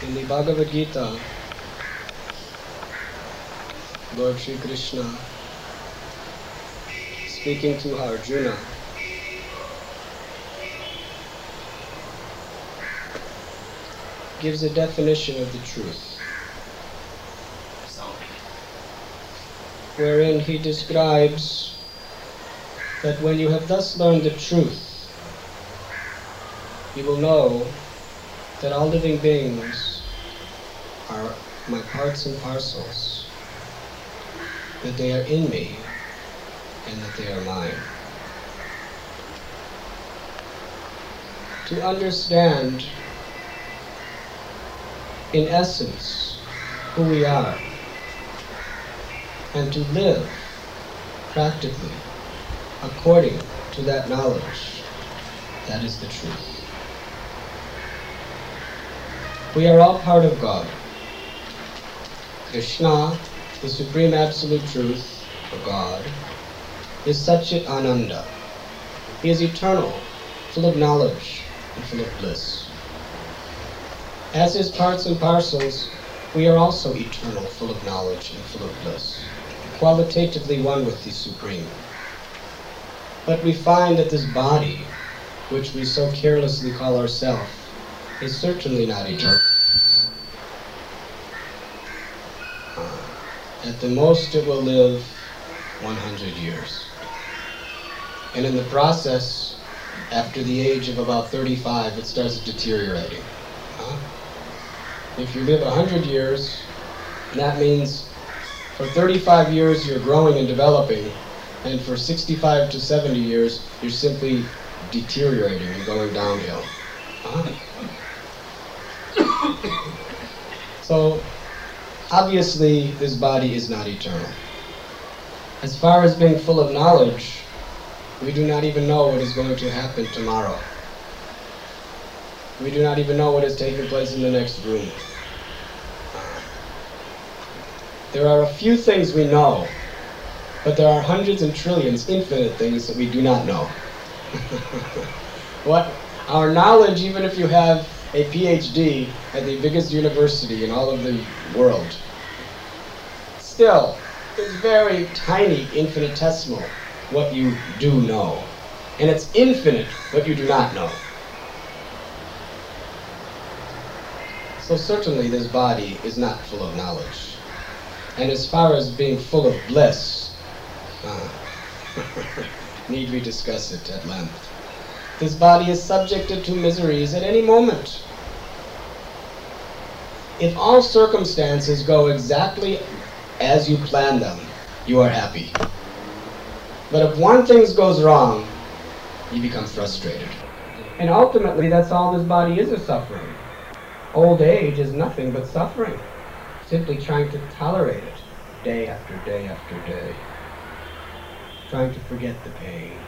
In the Bhagavad Gita, Lord Sri Krishna, speaking to Arjuna, gives a definition of the truth, wherein he describes that when you have thus learned the truth, you will know that all living beings are my parts and parcels, that they are in me, and that they are mine. To understand, in essence, who we are, and to live practically according to that knowledge, that is the truth. We are all part of God. Krishna, the Supreme Absolute Truth, or God, is Satchit Ananda. He is eternal, full of knowledge, and full of bliss. As his parts and parcels, we are also eternal, full of knowledge, and full of bliss, qualitatively one with the Supreme. But we find that this body, which we so carelessly call ourself, is certainly not eternal. At the most, it will live 100 years. And in the process, after the age of about 35, it starts deteriorating. Huh? If you live 100 years, that means for 35 years you're growing and developing, and for 65 to 70 years you're simply deteriorating and going downhill. Huh? so, obviously, this body is not eternal. As far as being full of knowledge, we do not even know what is going to happen tomorrow. We do not even know what is taking place in the next room. There are a few things we know, but there are hundreds and trillions, infinite things that we do not know. what our knowledge, even if you have a PhD at the biggest university in all of the world, still is very tiny, infinitesimal what you do know. And it's infinite what you do not know. So certainly this body is not full of knowledge. And as far as being full of bliss, uh, need we discuss it at length? This body is subjected to miseries at any moment. If all circumstances go exactly as you plan them, you are happy. But if one thing goes wrong, you become frustrated. And ultimately, that's all this body is is suffering. Old age is nothing but suffering. Simply trying to tolerate it day after day after day. Trying to forget the pain.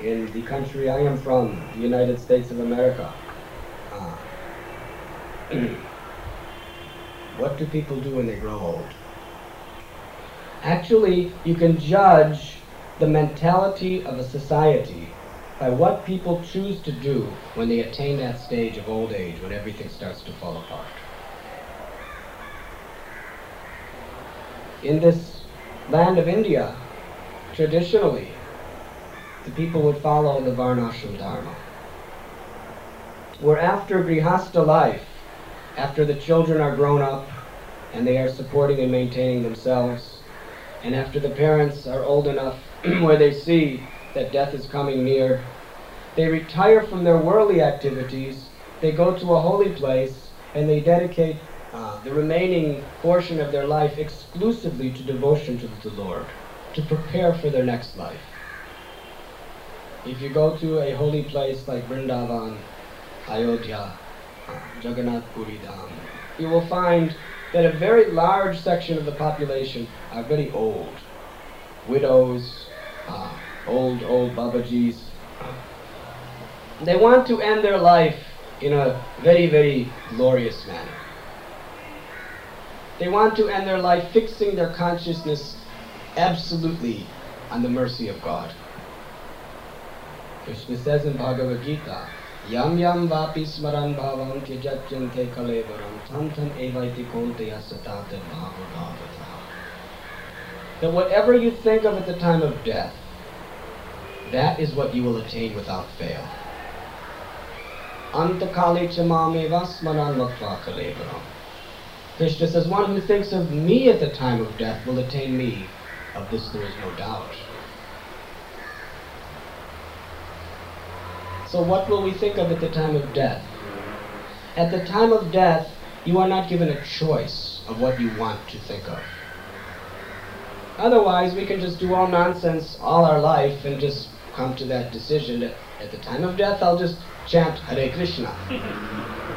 In the country I am from, the United States of America, uh, what do people do when they grow old? Actually, you can judge the mentality of a society by what people choose to do when they attain that stage of old age, when everything starts to fall apart. In this land of India, traditionally, the people would follow the Varnashram Dharma. Where after Grihastha life, after the children are grown up and they are supporting and maintaining themselves, and after the parents are old enough where they see that death is coming near, they retire from their worldly activities, they go to a holy place, and they dedicate uh, the remaining portion of their life exclusively to devotion to the Lord, to prepare for their next life. If you go to a holy place like Vrindavan, Ayodhya, Jagannath Puri Dham, you will find that a very large section of the population are very old. Widows, uh, old, old Babajis. They want to end their life in a very, very glorious manner. They want to end their life fixing their consciousness absolutely on the mercy of God. Krishna says in Bhagavad Gita Yam yam vapi smaran bhavam tyajachinte kalevaram tam tam evaiti konteya satate bhavagavata. That whatever you think of at the time of death, that is what you will attain without fail. Antakali chamameva smaran latva kalevaram. Krishna says, one who thinks of me at the time of death will attain me. Of this there is no doubt. So what will we think of at the time of death? At the time of death, you are not given a choice of what you want to think of. Otherwise, we can just do all nonsense all our life and just come to that decision that at the time of death, I'll just chant Hare Krishna.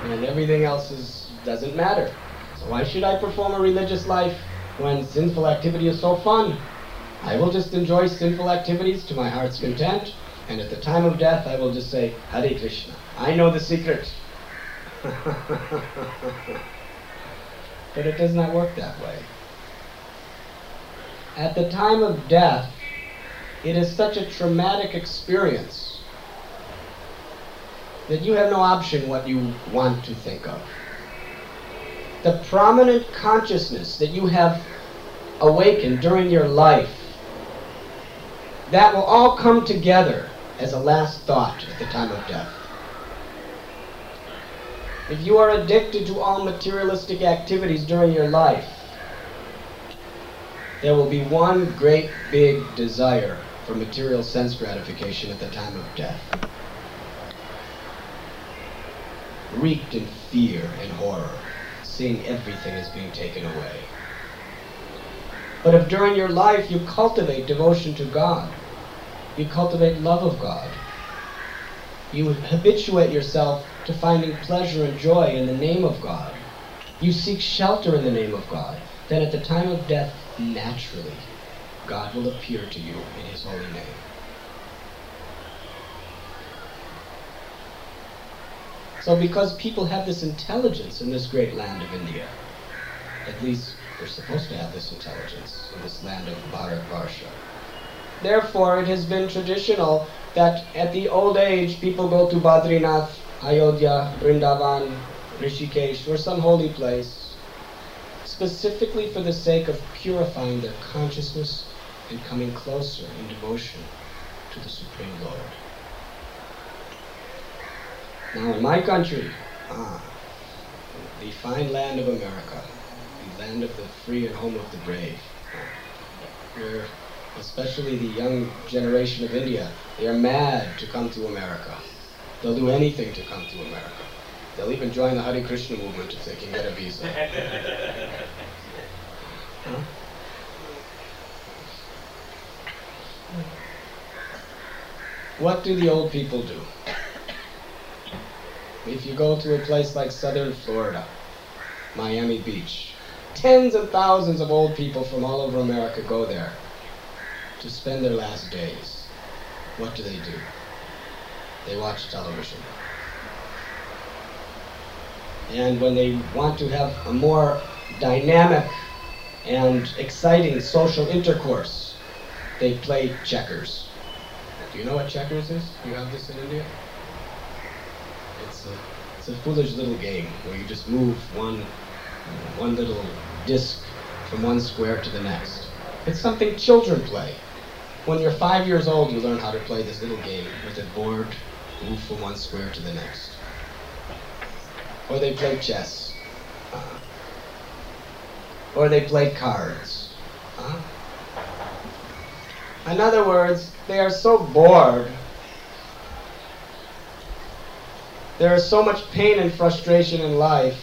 and everything else is, doesn't matter. So why should I perform a religious life when sinful activity is so fun? I will just enjoy sinful activities to my heart's content and at the time of death, I will just say, Hare Krishna. I know the secret. but it does not work that way. At the time of death, it is such a traumatic experience that you have no option what you want to think of. The prominent consciousness that you have awakened during your life, that will all come together as a last thought at the time of death. If you are addicted to all materialistic activities during your life, there will be one great big desire for material sense gratification at the time of death. Reeked in fear and horror, seeing everything is being taken away. But if during your life you cultivate devotion to God, you cultivate love of God. You habituate yourself to finding pleasure and joy in the name of God. You seek shelter in the name of God. Then at the time of death, naturally, God will appear to you in His holy name. So because people have this intelligence in this great land of India, at least they're supposed to have this intelligence in this land of Bharat Varsha, Therefore, it has been traditional that at the old age people go to Badrinath, Ayodhya, Vrindavan, Rishikesh, or some holy place, specifically for the sake of purifying their consciousness and coming closer in devotion to the Supreme Lord. Now, in my country, ah, the fine land of America, the land of the free and home of the brave, where especially the young generation of India, they are mad to come to America. They'll do anything to come to America. They'll even join the Hare Krishna movement if they can get a visa. huh? What do the old people do? If you go to a place like southern Florida, Miami Beach, tens of thousands of old people from all over America go there to spend their last days, what do they do? They watch television. And when they want to have a more dynamic and exciting social intercourse, they play checkers. Do you know what checkers is? Do you have this in India? It's a, it's a foolish little game where you just move one, one little disc from one square to the next. It's something children play. When you're five years old, you learn how to play this little game with a board, move from one square to the next. Or they play chess. Uh, or they play cards. Uh, in other words, they are so bored. There is so much pain and frustration in life.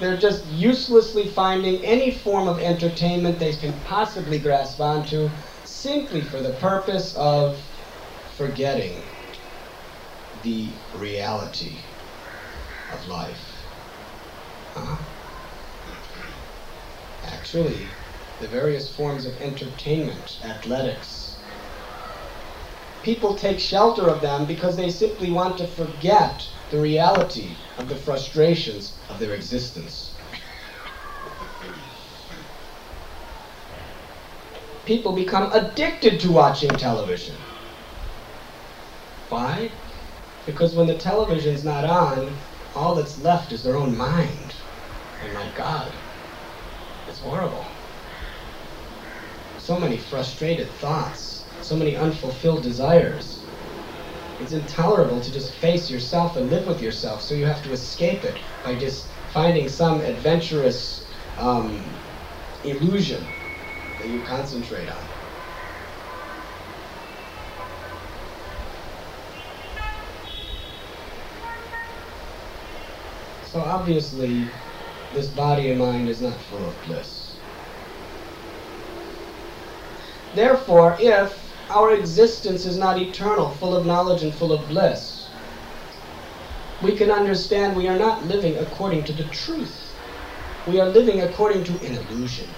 They're just uselessly finding any form of entertainment they can possibly grasp onto simply for the purpose of forgetting the reality of life. Uh, actually, the various forms of entertainment, athletics, people take shelter of them because they simply want to forget the reality of the frustrations of their existence. People become addicted to watching television. Why? Because when the television's not on, all that's left is their own mind. And my God, it's horrible. So many frustrated thoughts, so many unfulfilled desires. It's intolerable to just face yourself and live with yourself, so you have to escape it by just finding some adventurous um, illusion that you concentrate on. So obviously, this body and mind is not full of bliss. Therefore, if our existence is not eternal, full of knowledge and full of bliss, we can understand we are not living according to the truth. We are living according to an illusion.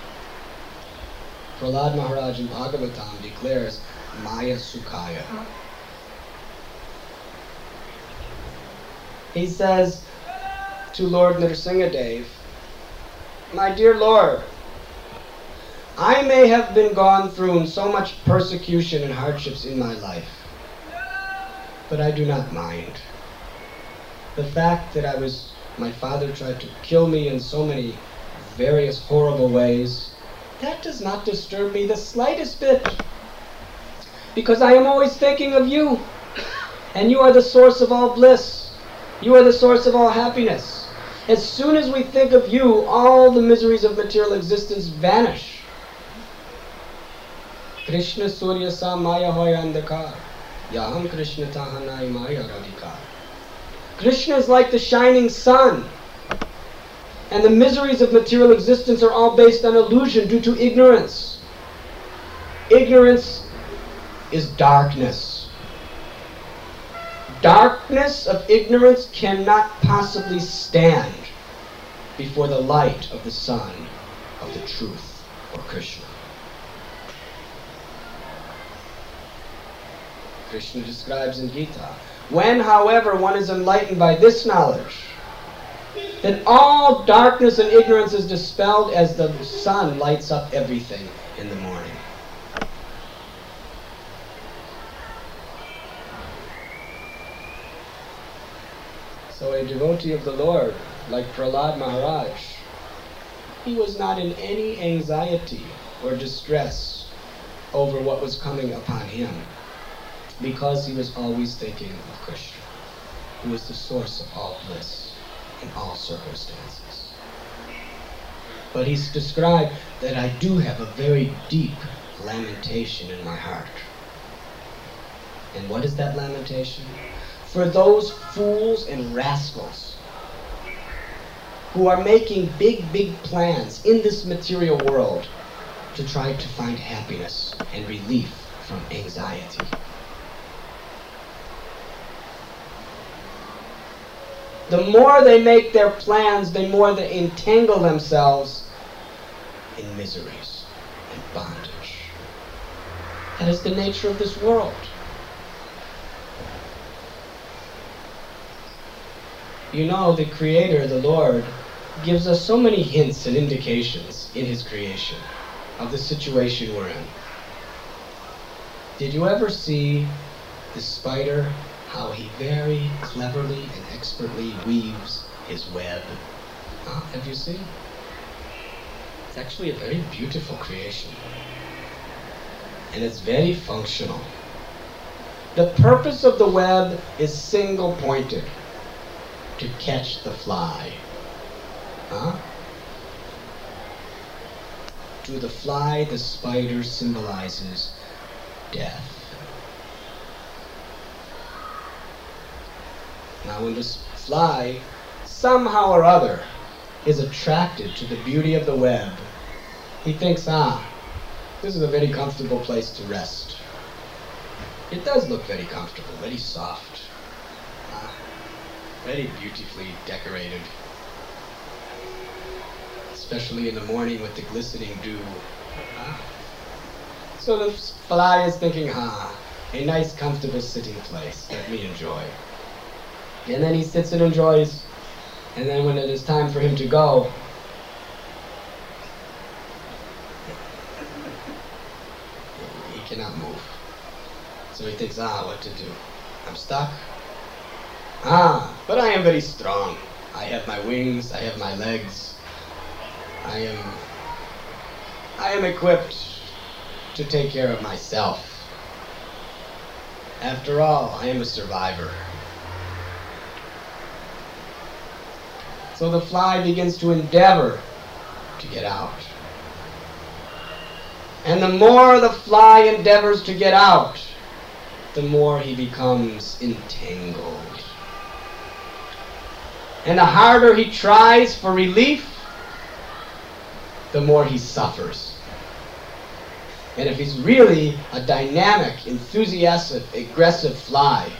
Prahlad Maharaj in Bhagavatam declares Maya Sukhaya. He says to Lord Nrsimhadev, My dear Lord, I may have been gone through so much persecution and hardships in my life, but I do not mind. The fact that I was, my father tried to kill me in so many various horrible ways, that does not disturb me the slightest bit. Because I am always thinking of you. And you are the source of all bliss. You are the source of all happiness. As soon as we think of you, all the miseries of material existence vanish. Krishna Surya Sa Maya Hoy. Yaham Krishna Tahanai Maya Radhikar. Krishna is like the shining sun. And the miseries of material existence are all based on illusion due to ignorance. Ignorance is darkness. Darkness of ignorance cannot possibly stand before the light of the sun of the truth or Krishna. Krishna describes in Gita. When, however, one is enlightened by this knowledge, then all darkness and ignorance is dispelled as the sun lights up everything in the morning. So a devotee of the Lord, like Prahlad Maharaj, he was not in any anxiety or distress over what was coming upon him because he was always thinking of Krishna, who is the source of all bliss in all circumstances. But he's described that I do have a very deep lamentation in my heart. And what is that lamentation? For those fools and rascals who are making big, big plans in this material world to try to find happiness and relief from anxiety. The more they make their plans, the more they entangle themselves in miseries and bondage. That is the nature of this world. You know, the Creator, the Lord, gives us so many hints and indications in His creation of the situation we're in. Did you ever see the spider how he very cleverly and expertly weaves his web. Huh? Have you seen? It's actually a very beautiful creation. And it's very functional. The purpose of the web is single pointed to catch the fly. Huh? To the fly, the spider symbolizes death. Now, when this fly, somehow or other, is attracted to the beauty of the web, he thinks, ah, this is a very comfortable place to rest. It does look very comfortable, very soft, ah, very beautifully decorated, especially in the morning with the glistening dew. Ah. So the fly is thinking, ah, a nice, comfortable sitting place. Let me enjoy. And then he sits and enjoys. And then when it is time for him to go, he cannot move. So he thinks, ah, what to do? I'm stuck. Ah, but I am very strong. I have my wings, I have my legs. I am I am equipped to take care of myself. After all, I am a survivor. So the fly begins to endeavor to get out. And the more the fly endeavors to get out, the more he becomes entangled. And the harder he tries for relief, the more he suffers. And if he's really a dynamic, enthusiastic, aggressive fly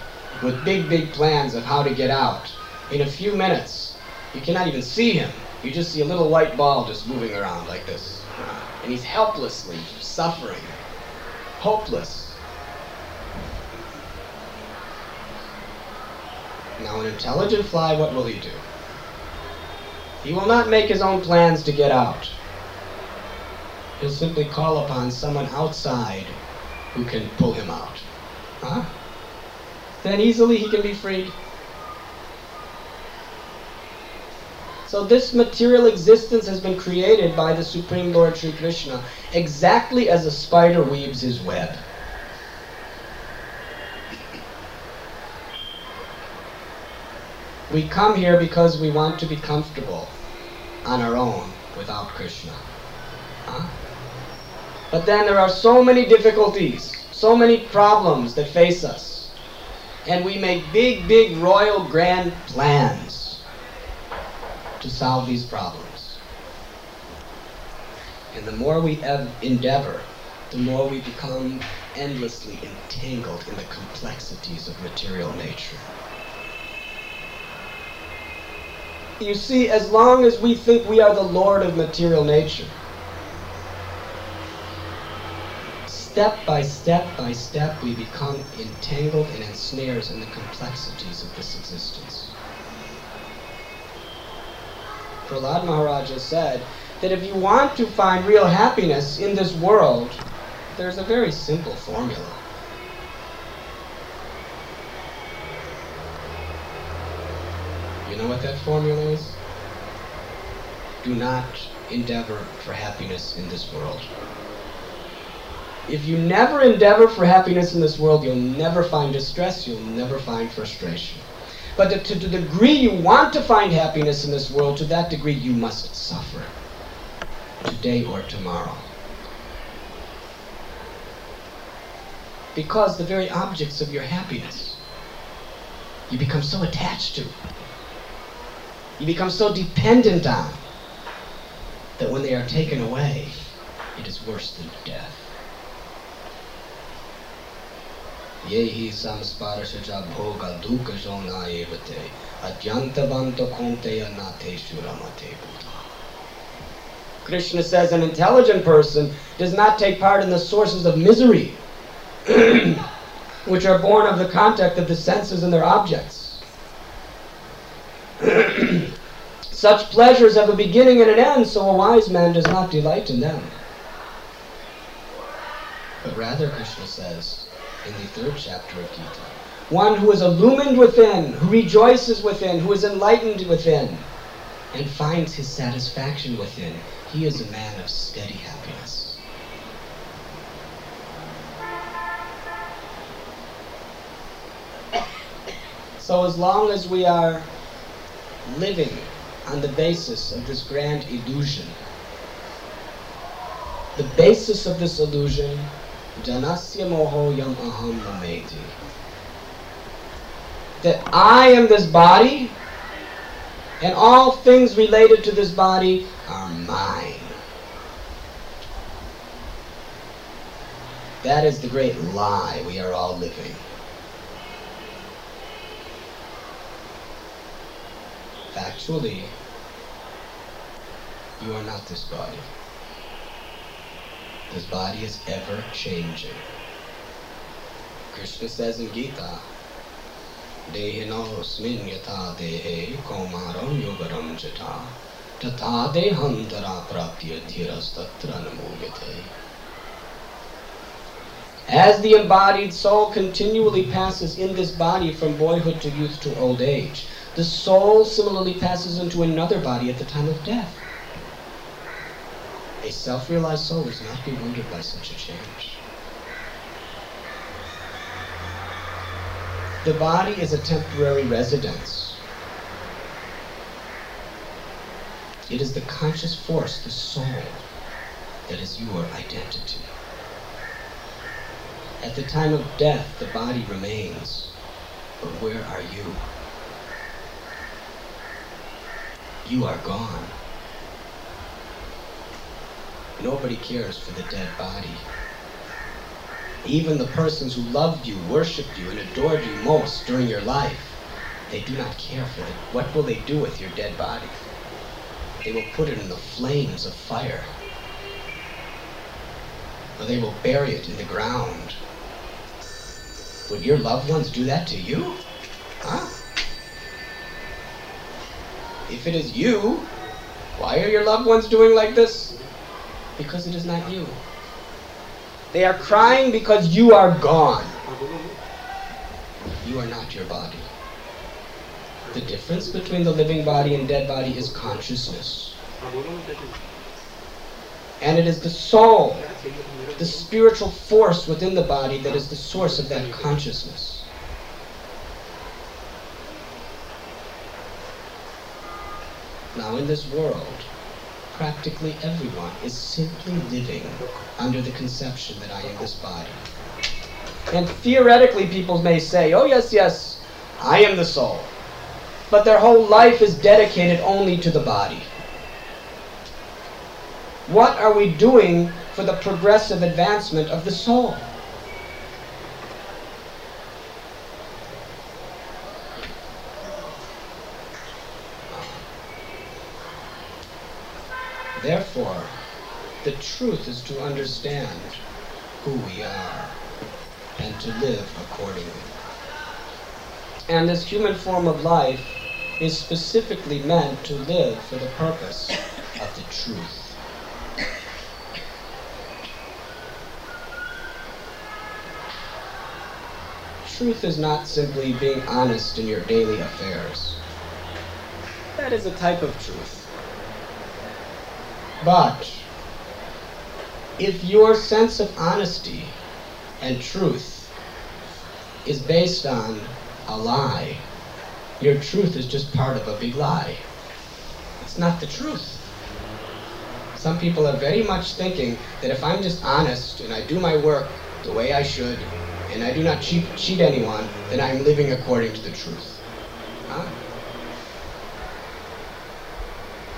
with big, big plans of how to get out, in a few minutes, you cannot even see him. You just see a little white ball just moving around like this. Uh, and he's helplessly suffering, hopeless. Now, an intelligent fly, what will he do? He will not make his own plans to get out. He'll simply call upon someone outside who can pull him out. Huh? Then easily he can be freed. So this material existence has been created by the Supreme Lord Sri Krishna exactly as a spider weaves his web. We come here because we want to be comfortable on our own without Krishna. Huh? But then there are so many difficulties, so many problems that face us. And we make big, big, royal, grand plans to solve these problems. And the more we endeavor, the more we become endlessly entangled in the complexities of material nature. You see, as long as we think we are the Lord of material nature, step by step by step, we become entangled and ensnared in the complexities of this existence. Prahlad Maharaja said that if you want to find real happiness in this world, there's a very simple formula. You know what that formula is? Do not endeavor for happiness in this world. If you never endeavor for happiness in this world, you'll never find distress, you'll never find frustration. But to, to, the degree you want to find happiness in this world, to that degree you must suffer. Today or tomorrow. Because the very objects of your happiness, you become so attached to, you become so dependent on, that when they are taken away, it is worse than death. Yehi samsparashacha bhoga dukashona evate atyantavanto konteya nate shuramate Krishna says an intelligent person does not take part in the sources of misery, which are born of the contact of the senses and their objects. Such pleasures have a beginning and an end, so a wise man does not delight in them. But rather, Krishna says, in the third chapter of Gita. One who is illumined within, who rejoices within, who is enlightened within, and finds his satisfaction within. He is a man of steady happiness. So as long as we are living on the basis of this grand illusion, the basis of this illusion Janasya aham mameti. That I am this body, and all things related to this body are mine. That is the great lie we are all living. Factually, you are not this body. This body is ever changing. Krishna says in Gita, yata dehe komaram yogaram jata namuyate. As the embodied soul continually passes in this body from boyhood to youth to old age, the soul similarly passes into another body at the time of death. A self-realized soul is not bewildered by such a change. The body is a temporary residence. It is the conscious force, the soul, that is your identity. At the time of death, the body remains. But where are you? You are gone. Nobody cares for the dead body. Even the persons who loved you, worshipped you, and adored you most during your life, they do not care for it. What will they do with your dead body? They will put it in the flames of fire. Or they will bury it in the ground would your loved ones do that to you? Huh? If it is you, why are your loved ones doing like this? Because it is not you. They are crying because you are gone. You are not your body. The difference between the living body and dead body is consciousness. And it is the soul, the spiritual force within the body that is the source of that consciousness. Now, in this world, practically everyone is simply living under the conception that I am this body. And theoretically, people may say, oh, yes, yes, I am the soul. But their whole life is dedicated only to the body. What are we doing for the progressive advancement of the soul? Therefore, the truth is to understand who we are and to live accordingly. And this human form of life is specifically meant to live for the purpose of the truth. truth is not simply being honest in your daily affairs. That is a type of truth. But if your sense of honesty and truth is based on a lie, your truth is just part of a big lie. It's not the truth. Some people are very much thinking that if I'm just honest and I do my work the way I should, and I do not cheat, cheat anyone, then I am living according to the truth. Huh?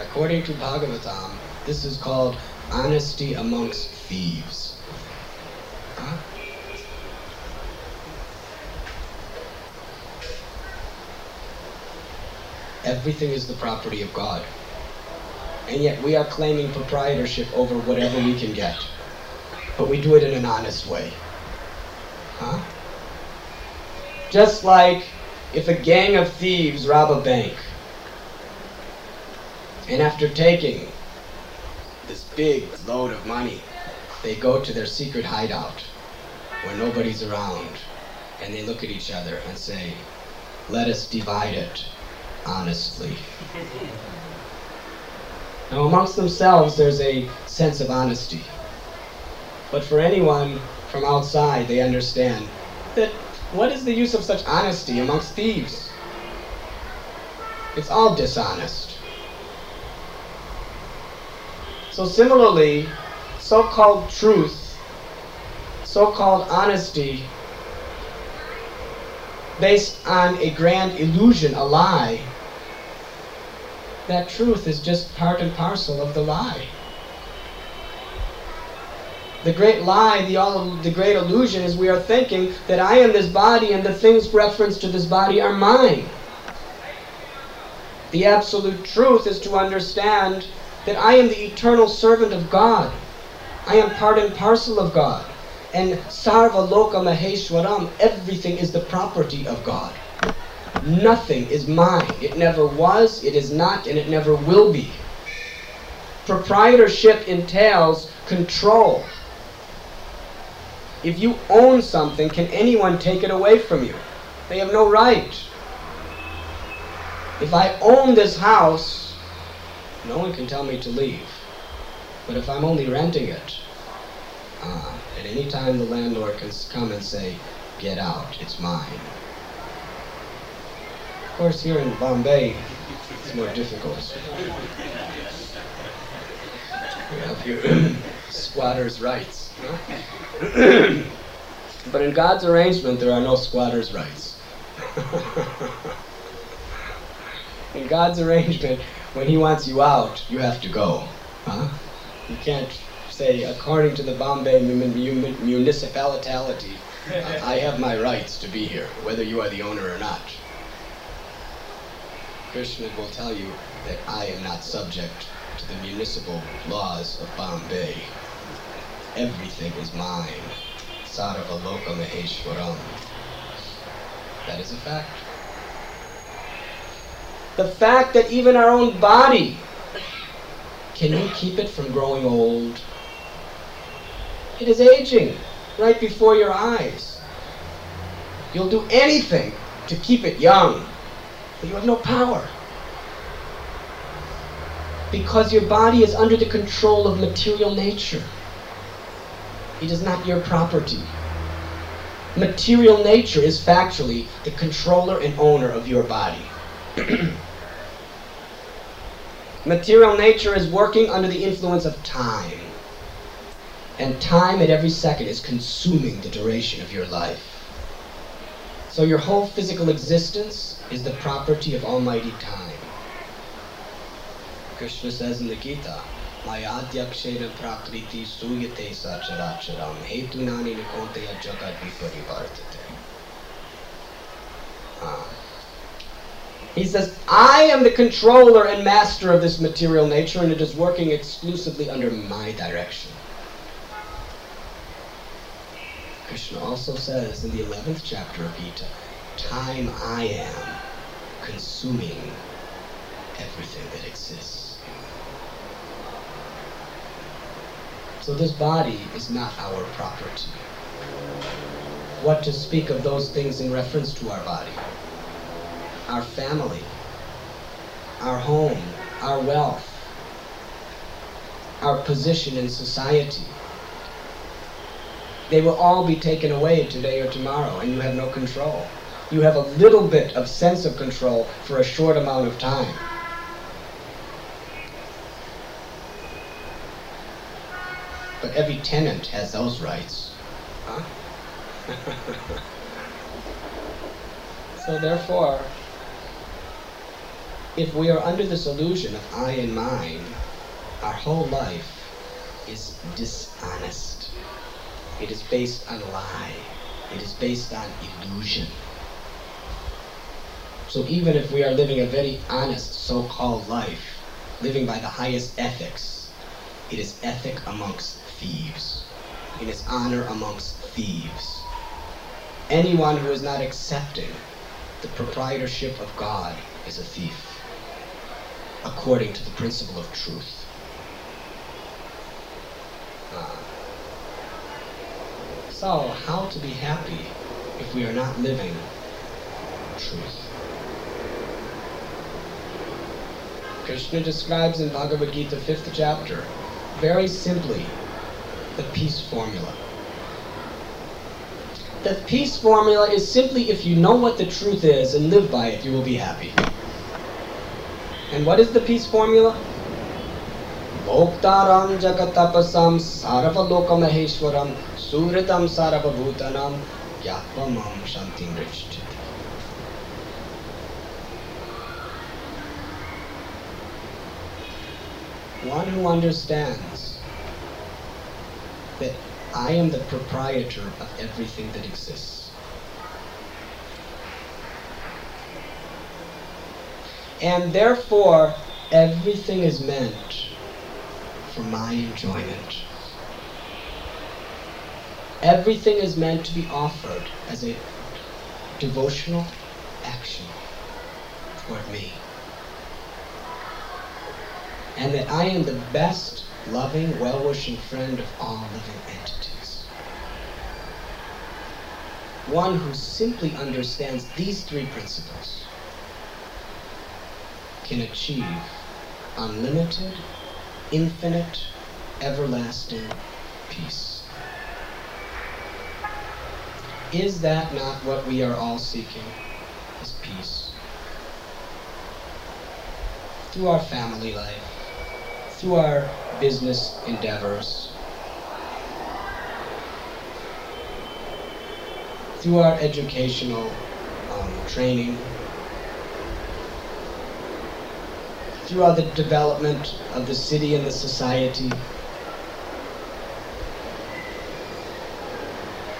According to Bhagavatam, this is called honesty amongst thieves. Everything is the property of God. And yet we are claiming proprietorship over whatever we can get. But we do it in an honest way. Huh? Just like if a gang of thieves rob a bank, and after taking this big load of money, they go to their secret hideout where nobody's around, and they look at each other and say, let us divide it honestly. now amongst themselves there's a sense of honesty. But for anyone from outside, they understand that what is the use of such honesty amongst thieves? It's all dishonest. So similarly, so-called truth, so-called honesty, based on a grand illusion, a lie, that truth is just part and parcel of the lie. The great lie, the, all, the great illusion is we are thinking that I am this body and the things referenced to this body are mine. The absolute truth is to understand that I am the eternal servant of God. I am part and parcel of God. And sarva loka maheshwaram, everything is the property of God. Nothing is mine. It never was, it is not, and it never will be. Proprietorship entails control If you own something, can anyone take it away from you? They have no right. If I own this house, no one can tell me to leave. But if I'm only renting it, uh, at any time the landlord can come and say, get out, it's mine. Of course, here in Bombay, it's more difficult. We have here squatters' rights. but in God's arrangement, there are no squatters' rights. in God's arrangement, when He wants you out, you have to go. Huh? You can't say, according to the Bombay municipality, I have my rights to be here, whether you are the owner or not. Krishna will tell you that I am not subject to the municipal laws of Bombay. Everything is mine. Sarva Sarvaloka Maheshwaram. That is a fact. The fact that even our own body, can you keep it from growing old? It is aging right before your eyes. You'll do anything to keep it young, but you have no power. Because your body is under the control of material nature. It is not your property. Material nature is factually the controller and owner of your body. Material nature is working under the influence of time. And time at every second is consuming the duration of your life. So your whole physical existence is the property of Almighty Time. Krishna says in the Gita, Mayadhyakshena prakriti suyate sacharacharam hetunani nikonteya jagat viparivartate. Ah. He says, I am the controller and master of this material nature, and it is working exclusively under my direction. Krishna also says in the 11th chapter of Gita, Time I am consuming everything that exists. So this body is not our property. What to speak of those things in reference to our body? Our family, our home, our wealth, our position in society. They will all be taken away today or tomorrow, and you have no control. You have a little bit of sense of control for a short amount of time. But every tenant has those rights. Huh? so therefore, if we are under this illusion of I and mine, our whole life is dishonest. It is based on lie. It is based on illusion. So even if we are living a very honest so-called life, living by the highest ethics, it is ethic amongst thieves. It is honor amongst thieves. Anyone who is not accepting the proprietorship of God is a thief according to the principle of truth. Uh, so, how to be happy if we are not living truth? Krishna describes in Bhagavad Gita, 5th chapter, very simply, the peace formula. The peace formula is simply if you know what the truth is and live by it, you will be happy. And what is the peace formula? Bhoktaram jagatapasam sarvaloka maheshwaram suritam sarvabhutanam yatvamam shantim richchati. One who understands that I am the proprietor of everything that exists. And therefore, everything is meant for my enjoyment. Everything is meant to be offered as a devotional action toward me. And that I am the best, loving, well-wishing friend of all living entities. one who simply understands these three principles can achieve unlimited, infinite, everlasting peace. Is that not what we are all seeking? Is peace. Through our family life, through our business endeavors, through our educational um, training, throughout the development of the city and the society,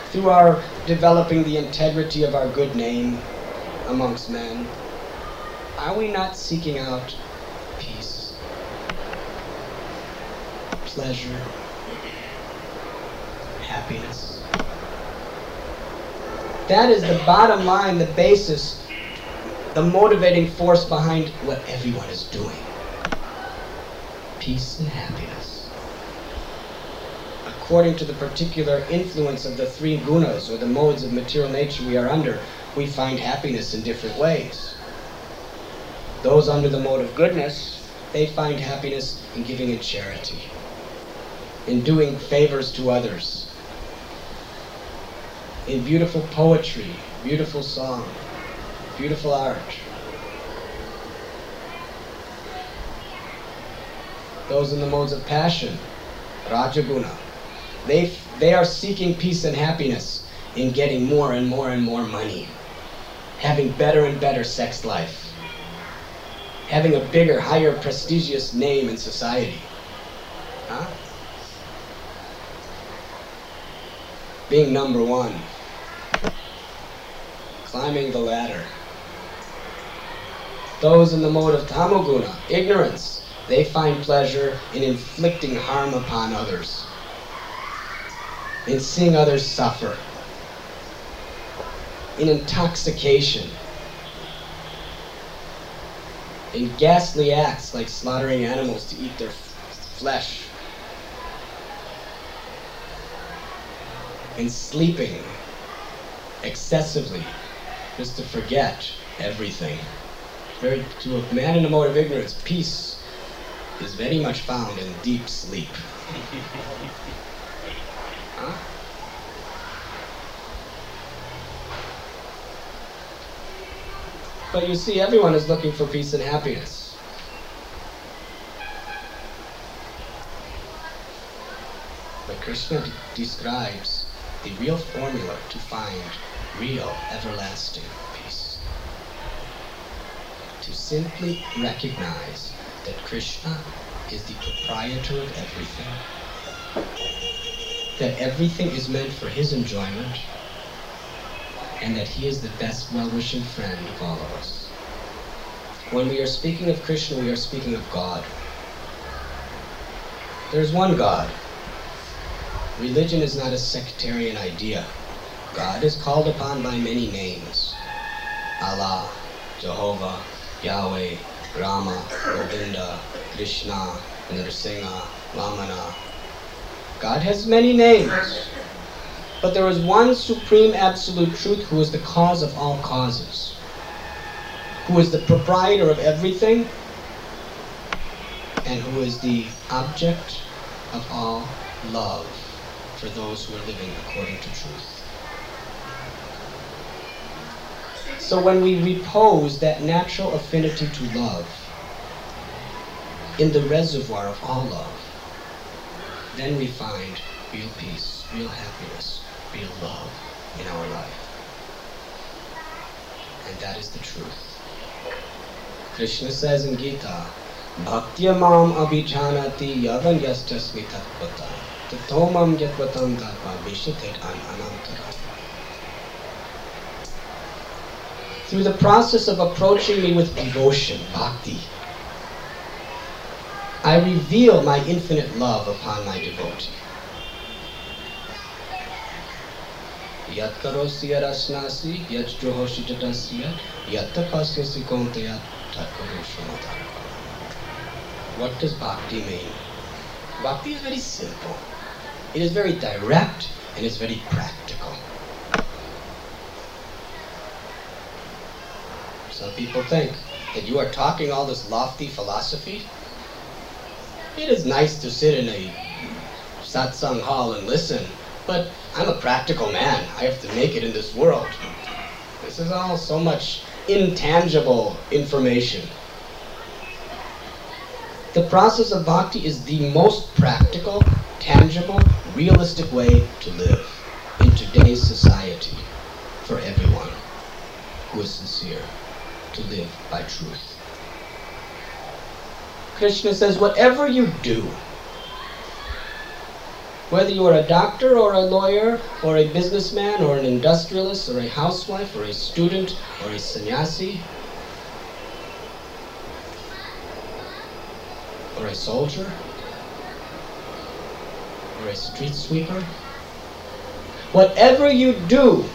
through our developing the integrity of our good name amongst men, are we not seeking out peace, pleasure, happiness? That is the bottom line, the basis, the motivating force behind what everyone is doing. Peace and happiness. According to the particular influence of the three gunas, or the modes of material nature we are under, we find happiness in different ways. Those under the mode of goodness, they find happiness in giving in charity, in doing favors to others, in beautiful poetry, beautiful song, beautiful art. Those in the modes of passion, Rajaguna, they, they are seeking peace and happiness in getting more and more and more money, having better and better sex life, having a bigger, higher, prestigious name in society. Huh? Being number one climbing the ladder. Those in the mode of tamoguna, ignorance, they find pleasure in inflicting harm upon others, in seeing others suffer, in intoxication, in ghastly acts like slaughtering animals to eat their flesh, in sleeping excessively just to forget everything. Very, to a man in a mode of ignorance, peace is very much found in deep sleep. huh? But you see, everyone is looking for peace and happiness. But Krishna describes the real formula to find real, everlasting. To simply recognize that Krishna is the proprietor of everything, that everything is meant for his enjoyment, and that he is the best well-wishing friend of all of us. When we are speaking of Krishna, we are speaking of God. There's one God. Religion is not a sectarian idea. God is called upon by many names. Allah, Jehovah, Yahweh, Rama, Govinda, Krishna, Nrsimha, Vamana. God has many names. But there is one supreme absolute truth who is the cause of all causes, who is the proprietor of everything, and who is the object of all love for those who are living according to truth. So when we repose that natural affinity to love in the reservoir of all love, then we find real peace, real happiness, real love in our life. And that is the truth. Krishna says in Gita, Bhaktya mam abhijanati yavan yastasmi tatvata tatomam yatvatam dharma vishatet an anantara. Through the process of approaching me with devotion, bhakti, I reveal my infinite love upon my devotee. Yat karosya rasnasi, yat johoshi tatasya, yat tapasyasi kontaya, What does bhakti mean? Bhakti is very simple. It is very direct and it's very practical. Some people think that you are talking all this lofty philosophy. It is nice to sit in a satsang hall and listen, but I'm a practical man. I have to make it in this world. This is all so much intangible information. The process of bhakti is the most practical, tangible, realistic way to live in today's society for everyone who is sincere to live by truth. Krishna says, whatever you do, whether you are a doctor or a lawyer or a businessman or an industrialist or a housewife or a student or a sannyasi or a soldier or a street sweeper, whatever you do,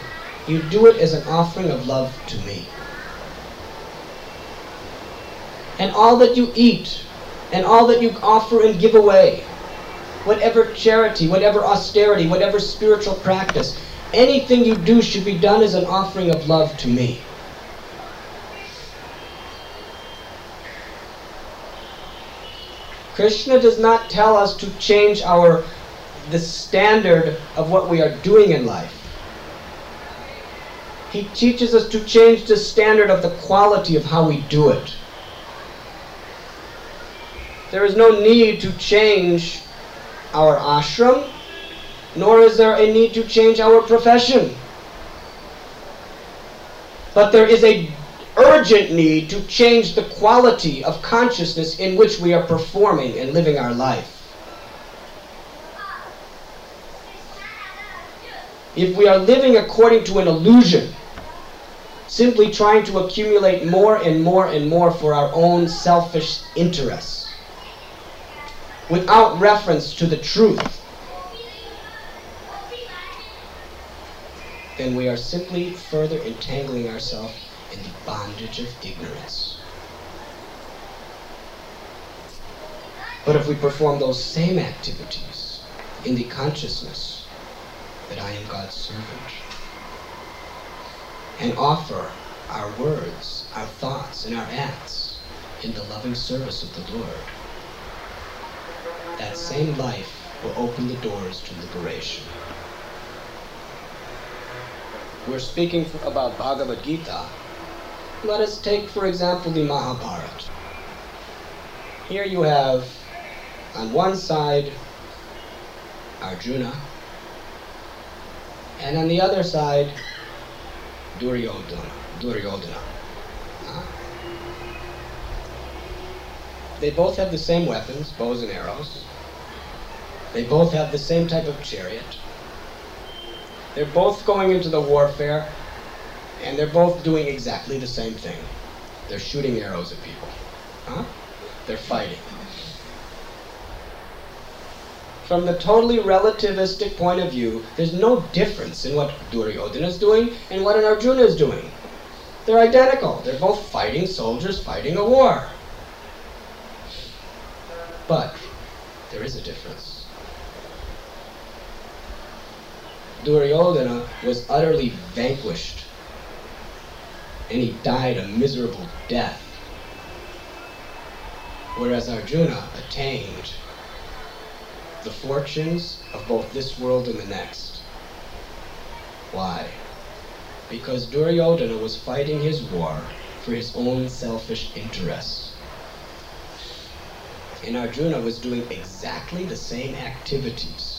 you do it as an offering of love to me. And all that you eat and all that you offer and give away whatever charity, whatever austerity, whatever spiritual practice, anything you do should be done as an offering of love to me. Krishna does not tell us to change our the standard of what we are doing in life. He teaches us to change the standard of the quality of how we do it. There is no need to change our ashram, nor is there a need to change our profession. But there is a urgent need to change the quality of consciousness in which we are performing and living our life. If we are living according to an illusion, simply trying to accumulate more and more and more for our own selfish interests, without reference to the truth, then we are simply further entangling ourselves in the bondage of ignorance. But if we perform those same activities in the consciousness that I am God's servant, and offer our words, our thoughts, and our acts in the loving service of the Lord, that same life will open the doors to liberation. We're speaking about Bhagavad Gita. Let us take, for example, the Mahabharata. Here you have, on one side, Arjuna, and on the other side, Duryodhana. Duryodhana. They both have the same weapons, bows and arrows. They both have the same type of chariot. They're both going into the warfare, and they're both doing exactly the same thing. They're shooting arrows at people. Huh? They're fighting. From the totally relativistic point of view, there's no difference in what Duryodhana is doing and what an Arjuna is doing. They're identical. They're both fighting soldiers fighting a war. But there is a difference. Duryodhana was utterly vanquished, and he died a miserable death. Whereas Arjuna attained the fortunes of both this world and the next. Why? Because Duryodhana was fighting his war for his own selfish interests. And Arjuna was doing exactly the same activities,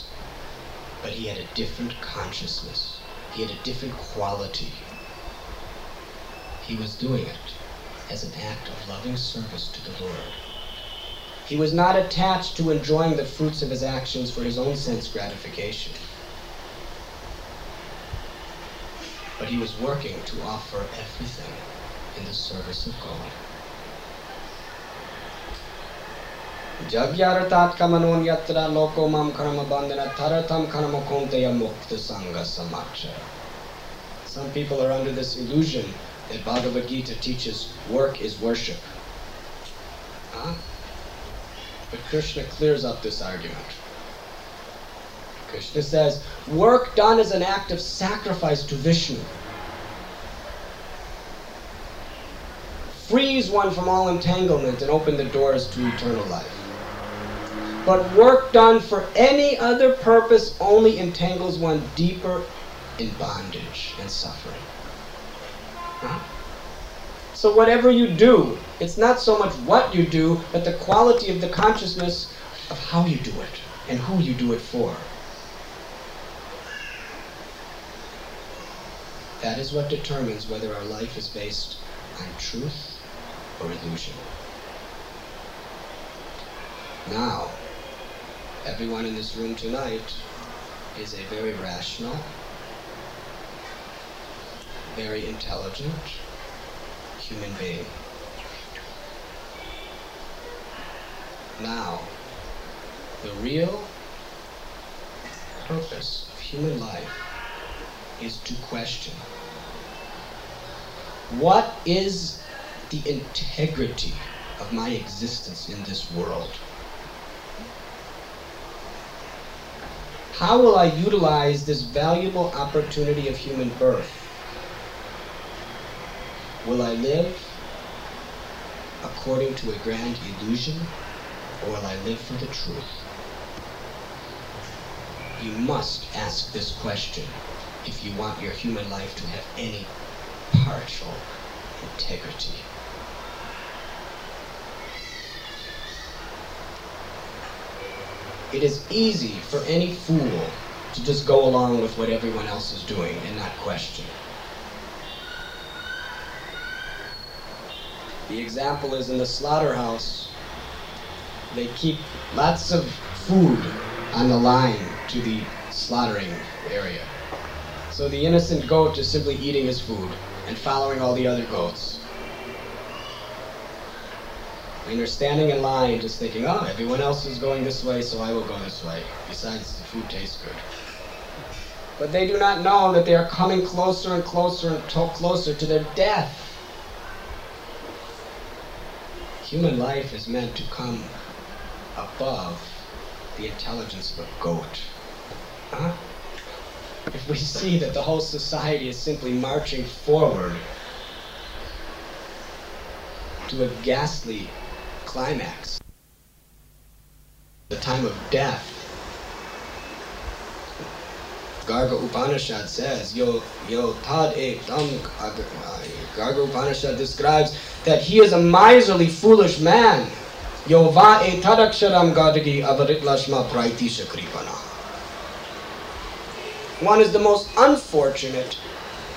but he had a different consciousness. He had a different quality. He was doing it as an act of loving service to the Lord. He was not attached to enjoying the fruits of his actions for his own sense gratification. But he was working to offer everything in the service of God. Yatra bandhana taratam konteya mukta sangha. Some people are under this illusion that Bhagavad Gita teaches work is worship. Huh? But Krishna clears up this argument. Krishna says, work done as an act of sacrifice to Vishnu frees one from all entanglement and open the doors to eternal life. But work done for any other purpose only entangles one deeper in bondage and suffering. Huh? So, whatever you do, it's not so much what you do, but the quality of the consciousness of how you do it and who you do it for. That is what determines whether our life is based on truth or illusion. Now, everyone in this room tonight is a very rational, very intelligent human being. Now, the real purpose of human life is to question what is the integrity of my existence in this world? How will I utilize this valuable opportunity of human birth? Will I live according to a grand illusion, or will I live for the truth? You must ask this question if you want your human life to have any partial integrity. It is easy for any fool to just go along with what everyone else is doing and not question. The example is in the slaughterhouse. They keep lots of food on the line to the slaughtering area. So the innocent goat is simply eating his food and following all the other goats. And you're standing in line just thinking, oh, everyone else is going this way, so I will go this way. Besides, the food tastes good. But they do not know that they are coming closer and closer and closer to their death. Human life is meant to come above the intelligence of a goat. Huh? If we see that the whole society is simply marching forward to a ghastly climax, the time of death, Garga Upanishad says, Yo, yo, tad ek dam, Garga Upanishad describes that he is a miserly, foolish man. Yo va e tadaksharam gadagi avaritlashma praitisha kripana. One is the most unfortunate,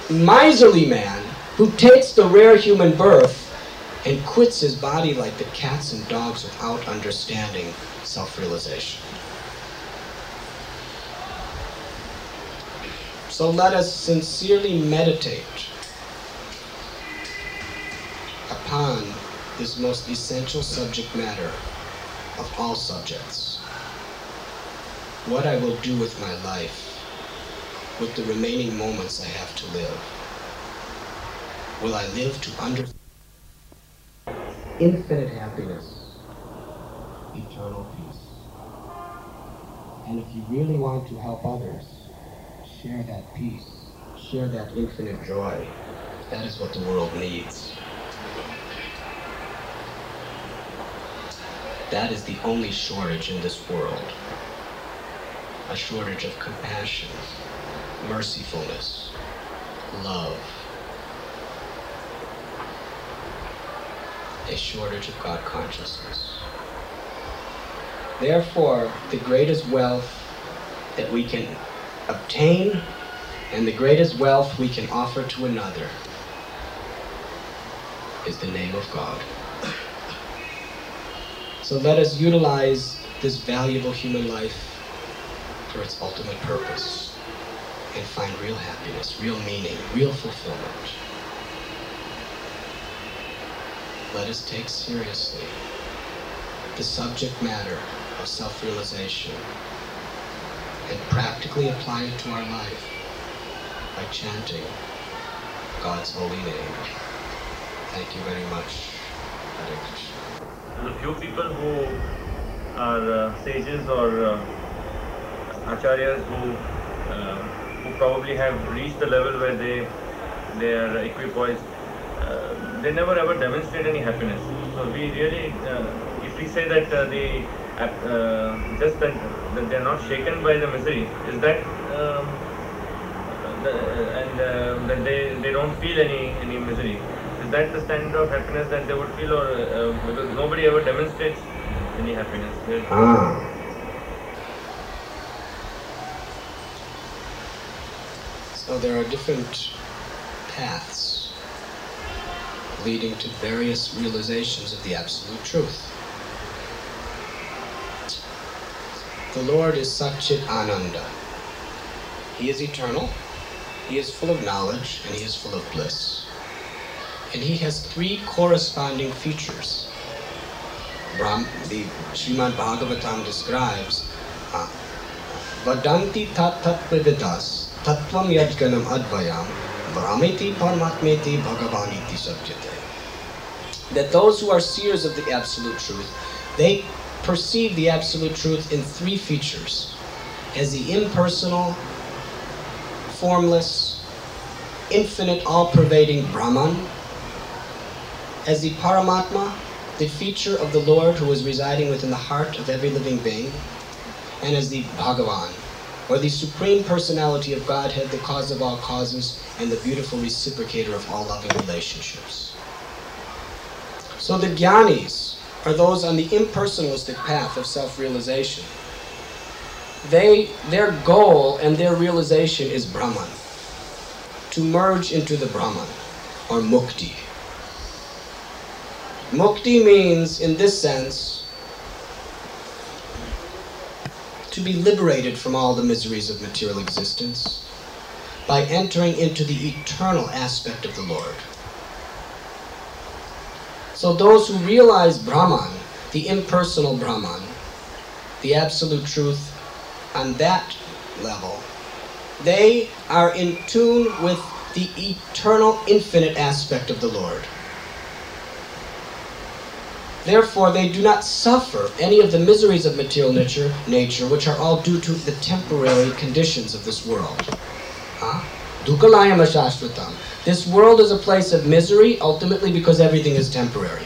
miserly man who takes the rare human birth and quits his body like the cats and dogs without understanding self-realization. So let us sincerely meditate upon this most essential subject matter of all subjects. What I will do with my life, with the remaining moments I have to live. Will I live to understand? Infinite happiness, eternal peace. And if you really want to help others, share that peace, share that infinite joy. That is what the world needs. That is the only shortage in this world. A shortage of compassion, mercifulness, love. A shortage of God consciousness. Therefore, the greatest wealth that we can obtain and the greatest wealth we can offer to another is the name of God. So let us utilize this valuable human life for its ultimate purpose and find real happiness, real meaning, real fulfillment let us take seriously the subject matter of self-realization and practically apply it to our life by chanting God's holy name. Thank you very much. There's a few people who are uh, sages or uh, acharyas who uh, who probably have reached the level where they they are equipoised. Uh, they never ever demonstrate any happiness. So we really, uh, if we say that uh, they uh, just that, that they are not shaken by the misery, is that um, the, and uh, that they, they don't feel any any misery? Is that the standard of happiness that they would feel, or uh, because nobody ever demonstrates any happiness? Ah. So there are different paths leading to various realizations of the absolute truth. The Lord is Satchit Ananda. He is eternal, He is full of knowledge, and He is full of bliss. And He has three corresponding features. Brahm, the Srimad Bhagavatam describes uh, Vadanti tat tat vividas tattvam yadganam advayam brahmeti paramatmeti bhagavaniti. That those who are seers of the absolute truth, they perceive the absolute truth in three features. As the impersonal, formless, infinite, all-pervading Brahman, as the Paramatma, the feature of the Lord who is residing within the heart of every living being, and as the Bhagavan, or the supreme personality of Godhead, the cause of all causes, and the beautiful reciprocator of all loving relationships. So the Gyanis are those on the impersonalistic path of self-realization. They, their goal and their realization is Brahman, to merge into the Brahman, or Mukti. Mukti means, in this sense, to be liberated from all the miseries of material existence by entering into the eternal aspect of the Lord. So those who realize Brahman, the impersonal Brahman, the absolute truth on that level, they are in tune with the eternal infinite aspect of the Lord. Therefore, they do not suffer any of the miseries of material nature, nature which are all due to the temporary conditions of this world. Shashvatam. This world is a place of misery, ultimately because everything is temporary.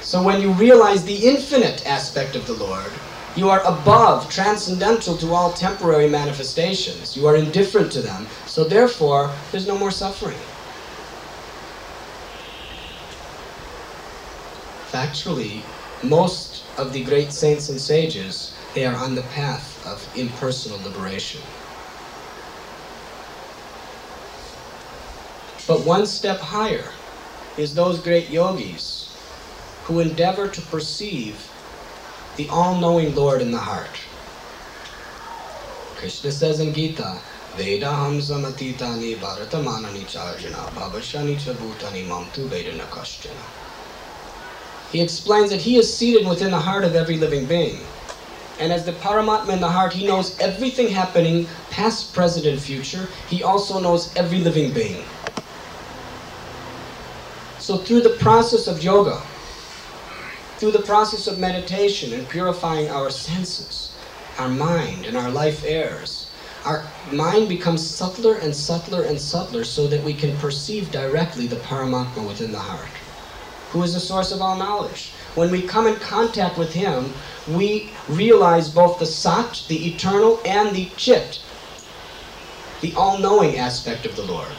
So when you realize the infinite aspect of the Lord, you are above, transcendental to all temporary manifestations. You are indifferent to them. So therefore, there's no more suffering. Factually, most of the great saints and sages, they are on the path of impersonal liberation. But one step higher is those great yogis who endeavor to perceive the all-knowing Lord in the heart. Krishna says in Gita, Veda hamsam atitani bharatamanani charjana bhavashani cha bhutani mamtu vedana kashchana. He explains that he is seated within the heart of every living being. And as the Paramatma in the heart, he knows everything happening, past, present, and future. He also knows every living being. So through the process of yoga, through the process of meditation and purifying our senses, our mind and our life airs, our mind becomes subtler and subtler and subtler so that we can perceive directly the Paramatma within the heart, who is the source of all knowledge. When we come in contact with him, we realize both the Sat, the eternal, and the Chit, the all-knowing aspect of the Lord.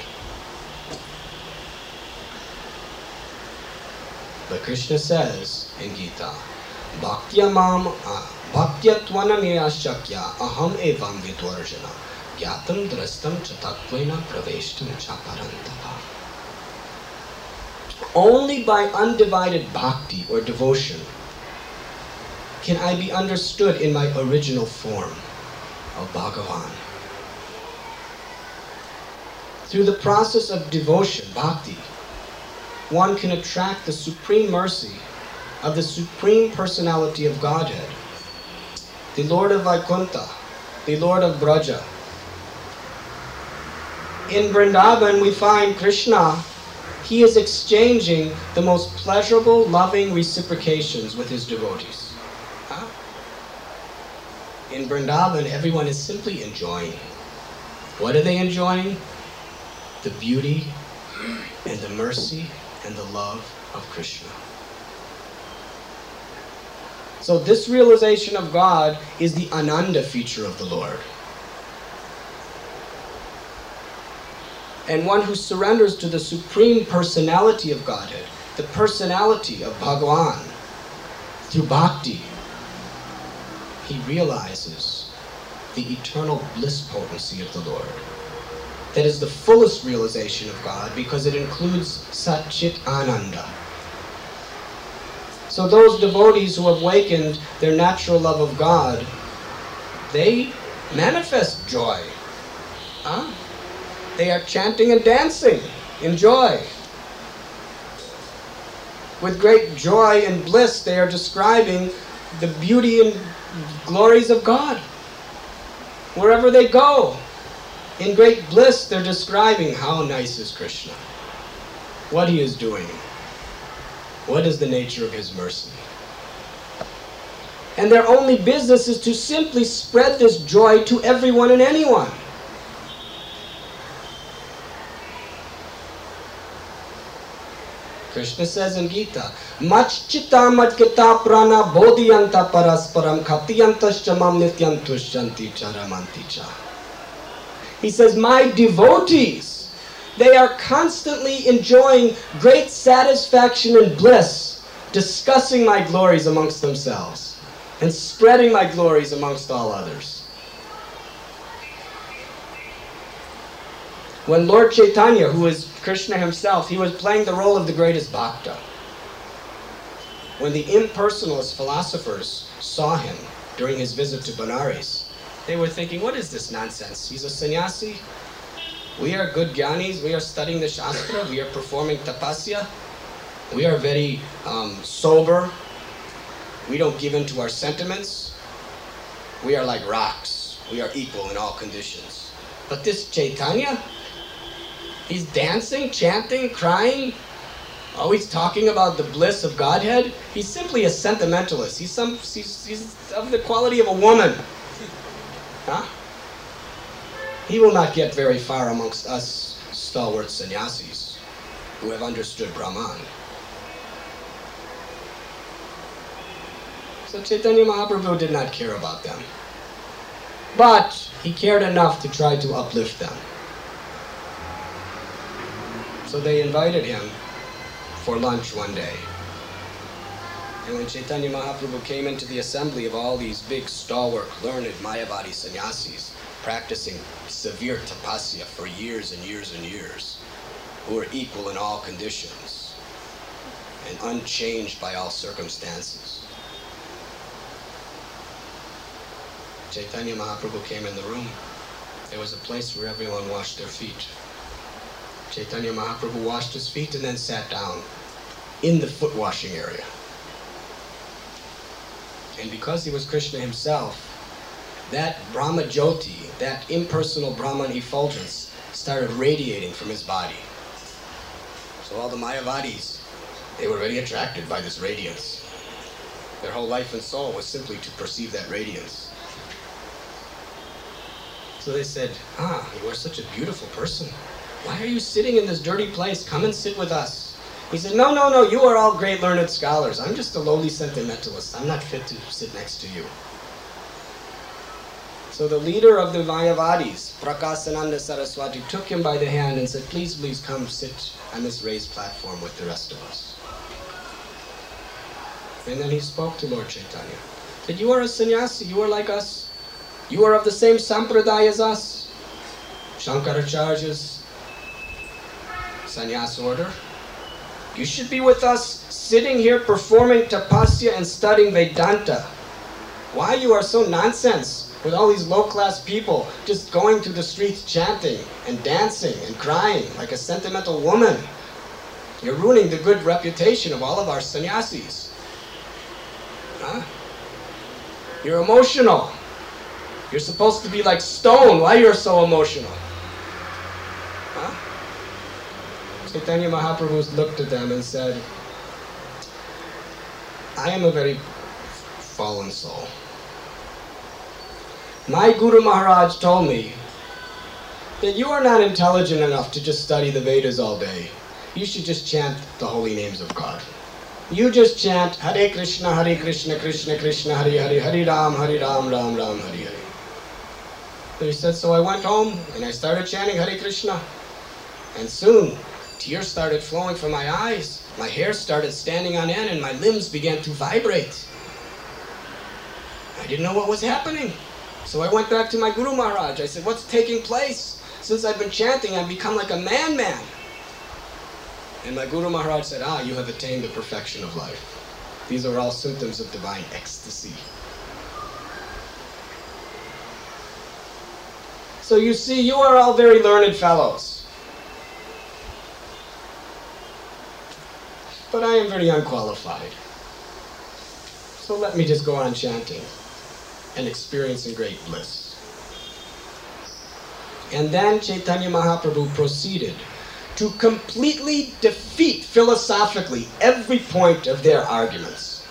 But Krishna says in Gita, Bhaktyamam ah, Bhaktyatvanamya Shakya Aham Evam Vidvarjana Gyatam Drastam Chatatvena Praveshtam Chaparantapa. Only by undivided bhakti or devotion can I be understood in my original form of Bhagavan. Through the process of devotion, bhakti, one can attract the supreme mercy of the supreme personality of Godhead, the Lord of Vaikuntha, the Lord of Braja. In Vrindavan, we find Krishna, he is exchanging the most pleasurable, loving reciprocations with his devotees. Huh? In Vrindavan, everyone is simply enjoying. What are they enjoying? The beauty, and the mercy and the love of Krishna. So, this realization of God is the Ananda feature of the Lord. And one who surrenders to the supreme personality of Godhead, the personality of Bhagavan, through bhakti, he realizes the eternal bliss potency of the Lord. That is the fullest realization of God because it includes Satchit Ananda. So those devotees who have awakened their natural love of God, they manifest joy. Huh? They are chanting and dancing in joy. With great joy and bliss, they are describing the beauty and glories of God. Wherever they go, in great bliss, they're describing how nice is Krishna, what he is doing, what is the nature of his mercy. And their only business is to simply spread this joy to everyone and anyone. Krishna says in Gita, Machchita madkita prana bodhiyanta parasparam khatiyantascha mam nityantushyanti charamanti cha. He says, My devotees, they are constantly enjoying great satisfaction and bliss, discussing my glories amongst themselves, and spreading my glories amongst all others. When Lord Chaitanya, who is Krishna himself, he was playing the role of the greatest bhakta. When the impersonalist philosophers saw him during his visit to Benares, they were thinking, what is this nonsense? He's a sannyasi. We are good gyanis. We are studying the Shastra. We are performing tapasya. We are very um, sober. We don't give in to our sentiments. We are like rocks. We are equal in all conditions. But this Chaitanya, He's dancing, chanting, crying, always talking about the bliss of Godhead. He's simply a sentimentalist. He's, some, he's, he's of the quality of a woman. Huh? He will not get very far amongst us stalwart sannyasis who have understood Brahman. So Chaitanya Mahaprabhu did not care about them. But he cared enough to try to uplift them. So they invited him for lunch one day. And when Chaitanya Mahaprabhu came into the assembly of all these big, stalwart, learned Mayavadi sannyasis, practicing severe tapasya for years and years and years, who were equal in all conditions and unchanged by all circumstances. Chaitanya Mahaprabhu came in the room. There was a place where everyone washed their feet. Chaitanya Mahaprabhu washed his feet and then sat down in the foot washing area. And because he was Krishna himself, that Brahma Jyoti, that impersonal Brahman effulgence, started radiating from his body. So all the Mayavadis, they were very attracted by this radiance. Their whole life and soul was simply to perceive that radiance. So they said, Ah, you are such a beautiful person. Why are you sitting in this dirty place? Come and sit with us. He said, No, no, no, you are all great learned scholars. I'm just a lowly sentimentalist. I'm not fit to sit next to you. So the leader of the Mayavadis, Prakasananda Saraswati, took him by the hand and said, Please, please come sit on this raised platform with the rest of us. And then he spoke to Lord Chaitanya. Said, You are a sannyasi, you are like us. You are of the same sampradaya as us. Shankaracharya's sannyas order. You should be with us sitting here performing tapasya and studying Vedanta. Why you are so nonsense with all these low-class people just going through the streets chanting and dancing and crying like a sentimental woman? You're ruining the good reputation of all of our sannyasis. Huh? You're emotional. You're supposed to be like stone. Why you're so emotional? Chaitanya Mahaprabhu looked at them and said, I am a very fallen soul. My Guru Maharaj told me that you are not intelligent enough to just study the Vedas all day. you should just chant the holy names of God. You just chant Hare Krishna, Hare Krishna, Krishna Krishna, Hare Hare, Hare Ram, Hare Ram, Ram Ram, Hare Hare. So he said, so I went home and I started chanting Hare Krishna. And soon, tears started flowing from my eyes. My hair started standing on end and my limbs began to vibrate. I didn't know what was happening. So I went back to my Guru Maharaj. I said, what's taking place? Since I've been chanting, I've become like a man-man. And my Guru Maharaj said, ah, you have attained the perfection of life. These are all symptoms of divine ecstasy. So you see, you are all very learned fellows. But I am very unqualified. So let me just go on chanting and experiencing great bliss. And then Chaitanya Mahaprabhu proceeded to completely defeat philosophically every point of their arguments.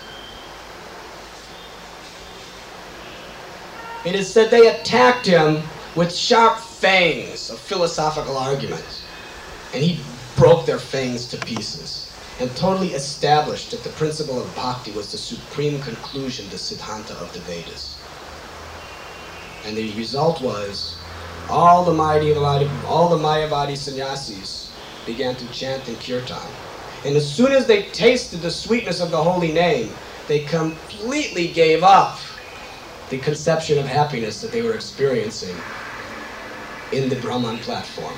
It is said they attacked him with sharp fangs of philosophical arguments, and he broke their fangs to pieces and totally established that the principle of bhakti was the supreme conclusion, the siddhanta of the Vedas. And the result was all the Mayavadi, all the Mayavadi sannyasis began to chant in kirtan. And as soon as they tasted the sweetness of the holy name, they completely gave up the conception of happiness that they were experiencing in the Brahman platform.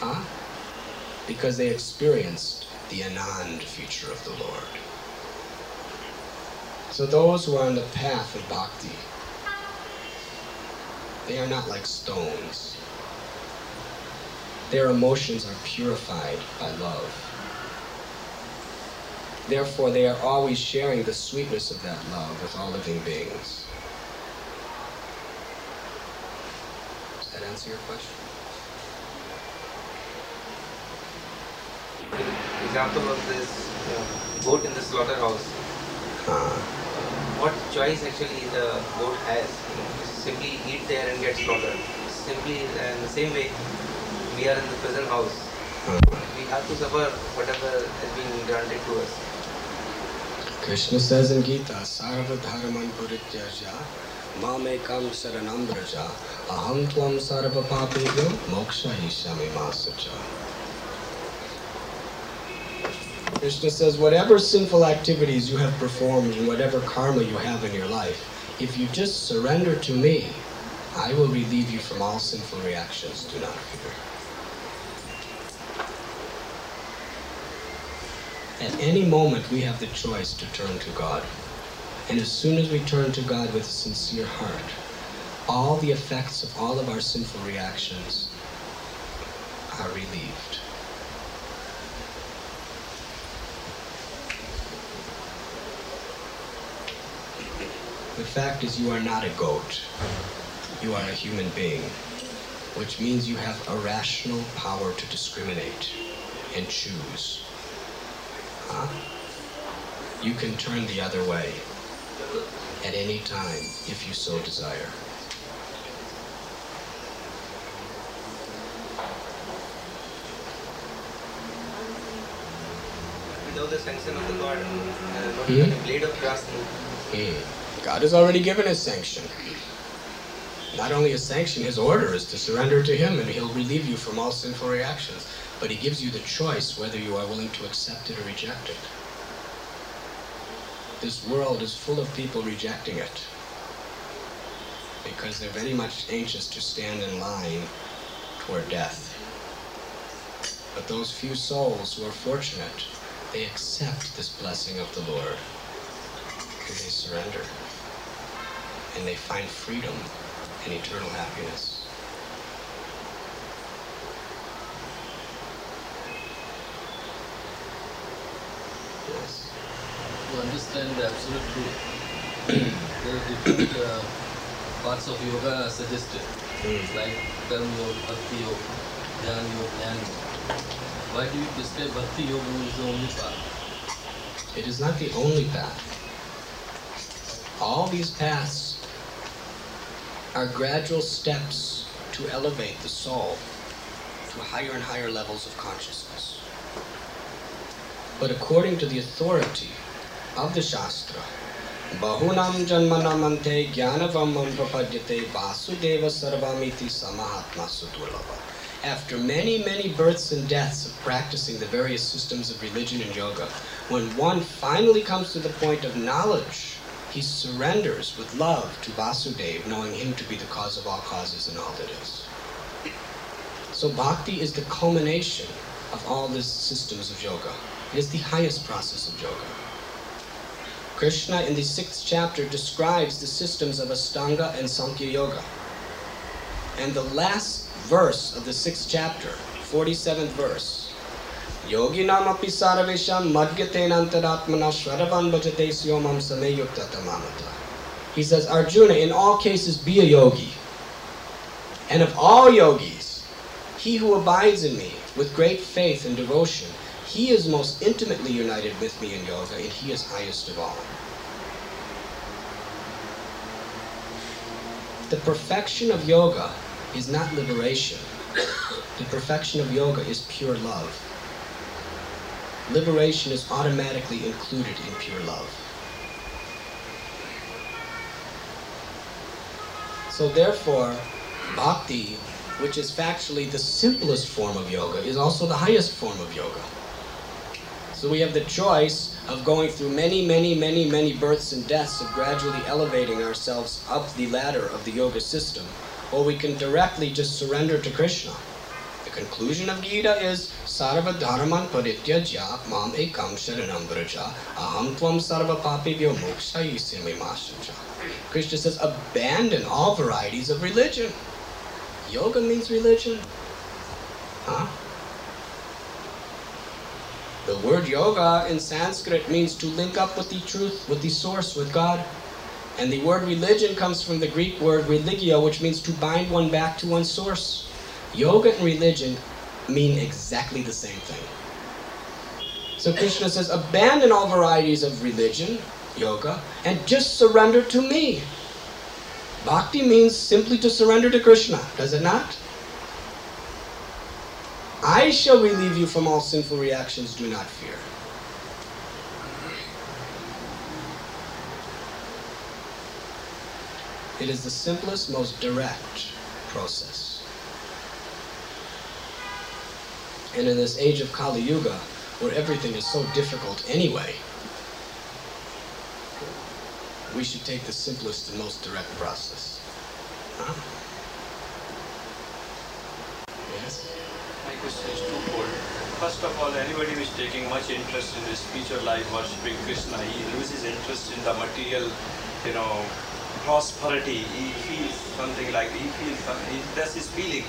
Huh? Because they experienced the Anand feature of the Lord. So those who are on the path of bhakti, they are not like stones. Their emotions are purified by love. Therefore, they are always sharing the sweetness of that love with all living beings. Does that answer your question? Example of this uh, goat in the slaughterhouse. Uh, What choice actually the goat has? You know, simply eat there and get slaughtered. Simply uh, in the same way, we are in the prison house. We have to suffer whatever has been granted to us. Krishna says in Gita, Sarva Dharman Purityaja, Mamekam Saranam Braja, Aham Tvam Sarva Papebhyo, Moksha Ishami Masacha. Krishna says, whatever sinful activities you have performed and whatever karma you have in your life, if you just surrender to me, I will relieve you from all sinful reactions. Do not fear. At any moment, we have the choice to turn to God. And as soon as we turn to God with a sincere heart, all the effects of all of our sinful reactions are relieved. The fact is, you are not a goat. You are a human being, which means you have a rational power to discriminate and choose. Huh? You can turn the other way at any time if you so desire. Without the sanction of the God, uh, not even a blade of grass move. God has already given his sanction. Not only his sanction, his order is to surrender to him and he'll relieve you from all sinful reactions. But he gives you the choice whether you are willing to accept it or reject it. This world is full of people rejecting it because they're very much anxious to stand in line toward death. But those few souls who are fortunate, they accept this blessing of the Lord and they surrender and they find freedom and eternal happiness. Yes. to understand the absolute truth, there are different uh, parts of yoga suggested. It's like Karma Yoga, Bhakti Yoga, Jnana Yoga, Jnana Yoga. Why do you describe Bhakti Yoga as the only path? It is not the only path. All these paths are gradual steps to elevate the soul to higher and higher levels of consciousness. But according to the authority of the Shastra, Bahunam Janmanamante Jnanavamam Prapadyate Vasudeva Sarvamiti Samahatma Sudurlava. After many, many births and deaths of practicing the various systems of religion and yoga, when one finally comes to the point of knowledge, he surrenders with love to Vasudeva, knowing him to be the cause of all causes and all that is. So bhakti is the culmination of all the systems of yoga. It is the highest process of yoga. Krishna in the sixth chapter describes the systems of Astanga and Sankhya Yoga. And the last verse of the sixth chapter, 47th verse, Api sarvesham madhyatenantaratmana shvaravan bhajate syomam sameyukta tamamata. He says, Arjuna, in all cases be a yogi. And of all yogis, he who abides in me with great faith and devotion he is most intimately united with me in yoga, and He is highest of all. The perfection of yoga is not liberation. The perfection of yoga is pure love. Liberation is automatically included in pure love. So therefore, bhakti, which is factually the simplest form of yoga, is also the highest form of yoga. So we have the choice of going through many, many, many, many births and deaths of gradually elevating ourselves up the ladder of the yoga system, or we can directly just surrender to Krishna. The conclusion of Gita is Parityajya Mam Ekam Sharanam Vraja Aham Tvam Sarva Papibhyo Mokshayisimi Mashacha. Krishna says, abandon all varieties of religion. Yoga means religion. Huh? The word yoga in Sanskrit means to link up with the truth, with the source, with God. And the word religion comes from the Greek word religio, which means to bind one back to one's source. Yoga and religion mean exactly the same thing. So Krishna says, abandon all varieties of religion, yoga, and just surrender to me. Bhakti means simply to surrender to Krishna, does it not? I shall relieve you from all sinful reactions, do not fear. It is the simplest, most direct process. And in this age of Kali Yuga, where everything is so difficult anyway, we should take the simplest and most direct process. Huh? Yes? My question is twofold. First of all, anybody who is taking much interest in the spiritual life, worshipping Krishna, he loses interest in the material, you know, prosperity. He feels something like he feels. He, that's his feeling.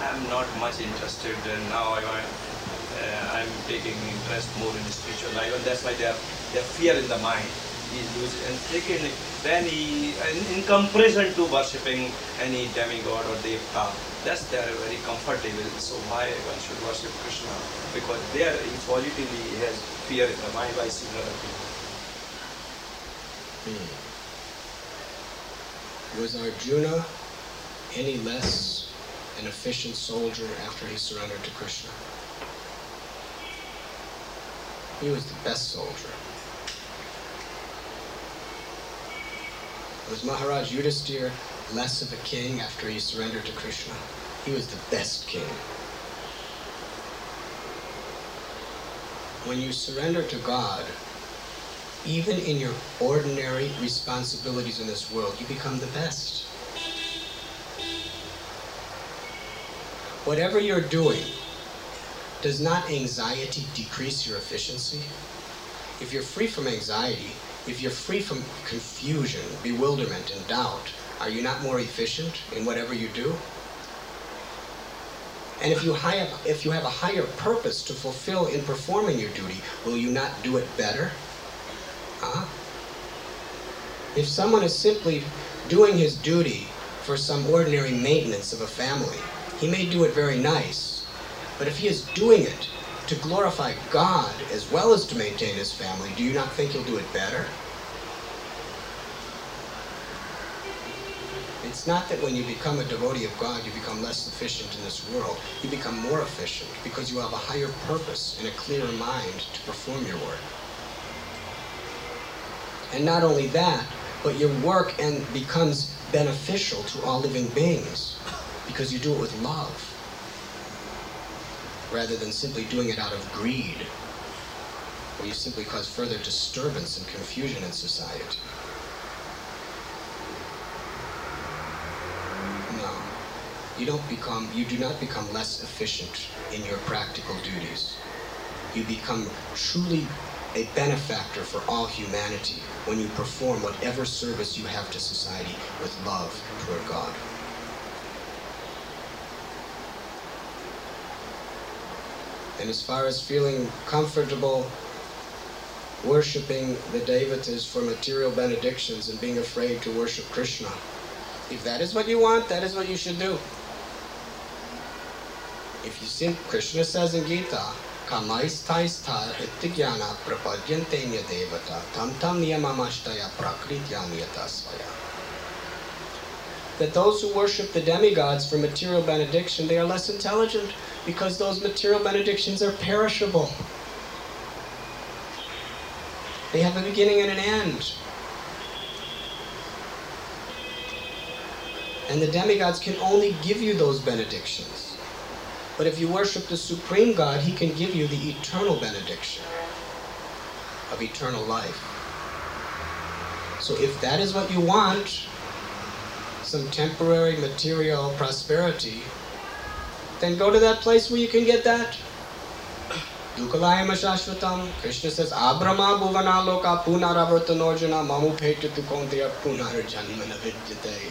I'm not much interested, and now I, uh, I'm taking interest more in spiritual life, and that's why they have, they have fear in the mind he loses. And second, then he, in, in comparison to worshipping any demigod or devta, that's they are very comfortable. So why one should worship Krishna? Because there he positively has fear in the mind by seeing other people. Hmm. Was Arjuna any less an efficient soldier after he surrendered to Krishna? He was the best soldier. Was Maharaj Yudhisthira less of a king after he surrendered to Krishna? He was the best king. When you surrender to God, even in your ordinary responsibilities in this world, you become the best. Whatever you're doing, does not anxiety decrease your efficiency? If you're free from anxiety, if you're free from confusion, bewilderment, and doubt, are you not more efficient in whatever you do? And if you, have, if you have a higher purpose to fulfill in performing your duty, will you not do it better? Huh? If someone is simply doing his duty for some ordinary maintenance of a family, he may do it very nice. But if he is doing it to glorify God as well as to maintain his family, do you not think he'll do it better? It's not that when you become a devotee of God, you become less efficient in this world. You become more efficient because you have a higher purpose and a clearer mind to perform your work. And not only that, but your work and becomes beneficial to all living beings because you do it with love rather than simply doing it out of greed where you simply cause further disturbance and confusion in society. No. You don't become you do not become less efficient in your practical duties. You become truly a benefactor for all humanity when you perform whatever service you have to society with love toward God. And as far as feeling comfortable worshipping the devatas for material benedictions and being afraid to worship Krishna, if that is what you want, that is what you should do. If you see, Krishna says in Gita, Kamaistaistha itigyana prapadyantenya devata tam tam niyamamashtaya prakritya niyatasvaya. That those who worship the demigods for material benediction, they are less intelligent because those material benedictions are perishable. They have a beginning and an end. And the demigods can only give you those benedictions. But if you worship the supreme God, he can give you the eternal benediction of eternal life. So if that is what you want, some temporary material prosperity, then go to that place where you can get that. Dukalayama. Krishna says, Abrama Bhuvana Loka Punaravartanojana Mamu Punarjanmana Vidyate.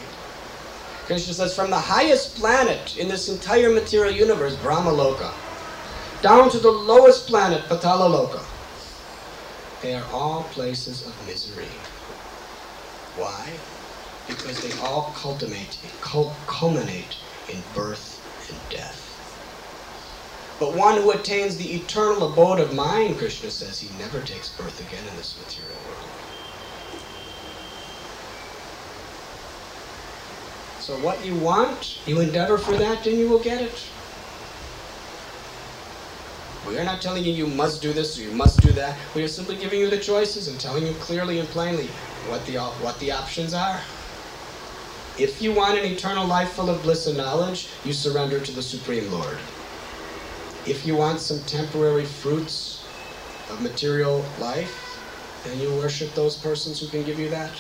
Krishna says, from the highest planet in this entire material universe, Brahma Loka, down to the lowest planet, Patala Loka, they are all places of misery. Why? Because they all culminate, culminate in birth and death. But one who attains the eternal abode of mind, Krishna says, he never takes birth again in this material world. So what you want, you endeavor for that, and you will get it. We are not telling you you must do this or you must do that. We are simply giving you the choices and telling you clearly and plainly what the, what the options are. If you want an eternal life full of bliss and knowledge, you surrender to the Supreme Lord. If you want some temporary fruits of material life, then you worship those persons who can give you that.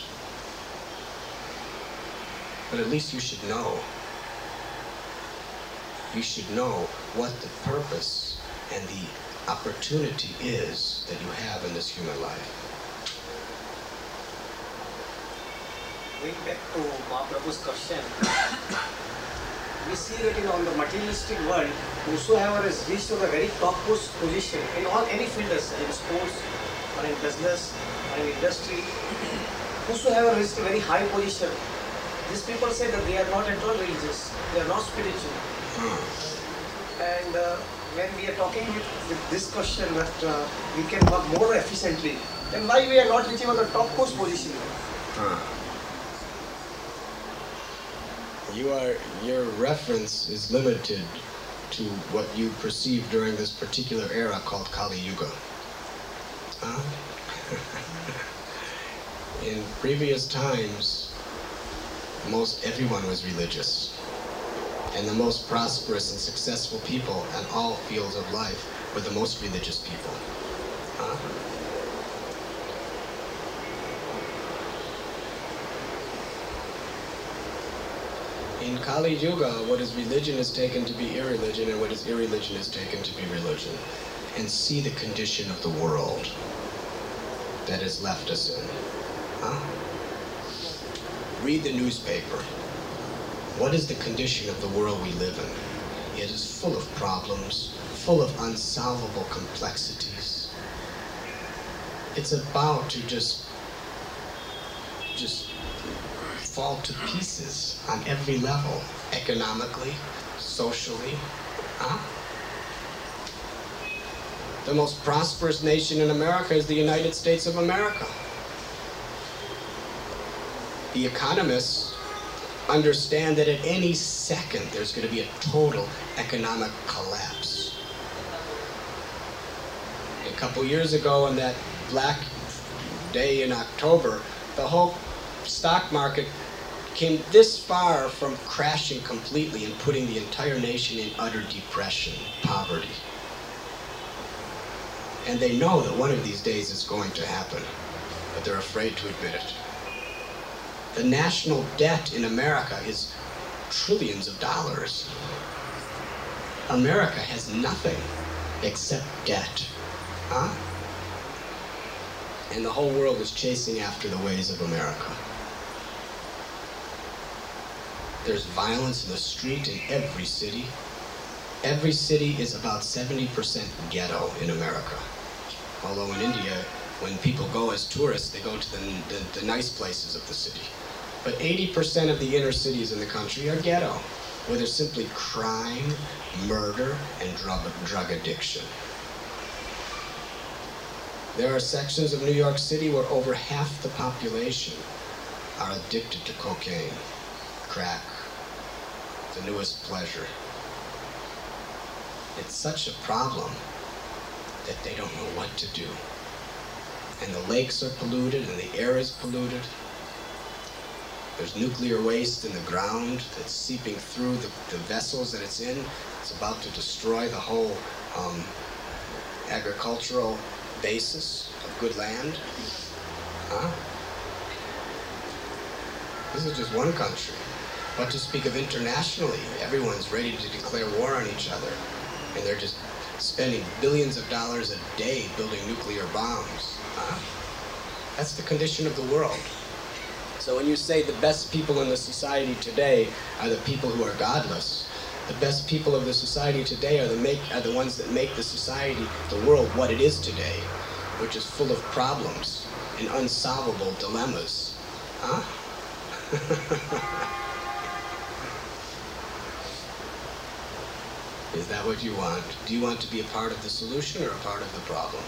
But at least you should know. You should know what the purpose and the opportunity is that you have in this human life. Going back to Mahaprabhu's question, we see that in on the materialistic world, whosoever has reached to the very topmost position in all any fields, in sports or in business or in industry, whosoever reached a very high position, these people say that they are not at all religious, they are not spiritual. And uh, when we are talking with, with this question that uh, we can work more efficiently, then why we are not reaching on the topmost position? You are your reference is limited to what you perceive during this particular era called Kali Yuga. Huh? In previous times, most everyone was religious. And the most prosperous and successful people in all fields of life were the most religious people. Huh? In Kali Yuga, what is religion is taken to be irreligion, and what is irreligion is taken to be religion. And see the condition of the world that has left us in. Huh? Read the newspaper. What is the condition of the world we live in? It is full of problems, full of unsolvable complexities. It's about to just, just fall to pieces on every level, economically, socially. Huh? The most prosperous nation in America is the United States of America. The economists understand that at any second there's going to be a total economic collapse. A couple years ago, on that black day in October, the whole stock market came this far from crashing completely and putting the entire nation in utter depression, poverty. And they know that one of these days is going to happen, but they're afraid to admit it. The national debt in America is trillions of dollars. America has nothing except debt. Huh? And the whole world is chasing after the ways of America. There's violence in the street in every city. Every city is about 70% ghetto in America. Although in India, when people go as tourists, they go to the, the, the nice places of the city. But 80% of the inner cities in the country are ghetto, where there's simply crime, murder, and drug, drug addiction. There are sections of New York City where over half the population are addicted to cocaine, crack, the newest pleasure. It's such a problem that they don't know what to do. And the lakes are polluted and the air is polluted. There's nuclear waste in the ground that's seeping through the, the vessels that it's in. It's about to destroy the whole um, agricultural basis of good land. Huh? This is just one country. What to speak of internationally? Everyone's ready to declare war on each other. And they're just spending billions of dollars a day building nuclear bombs. That's the condition of the world. So when you say the best people in the society today are the people who are godless, the best people of the society today are the make are the ones that make the society, the world, what it is today, which is full of problems and unsolvable dilemmas. Huh? is that what you want? Do you want to be a part of the solution or a part of the problem?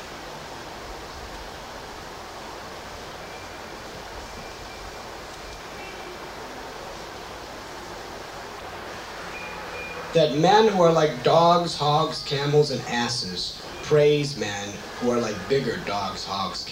that men who are like dogs, hogs, camels, and asses praise men who are like bigger dogs, hogs, camels.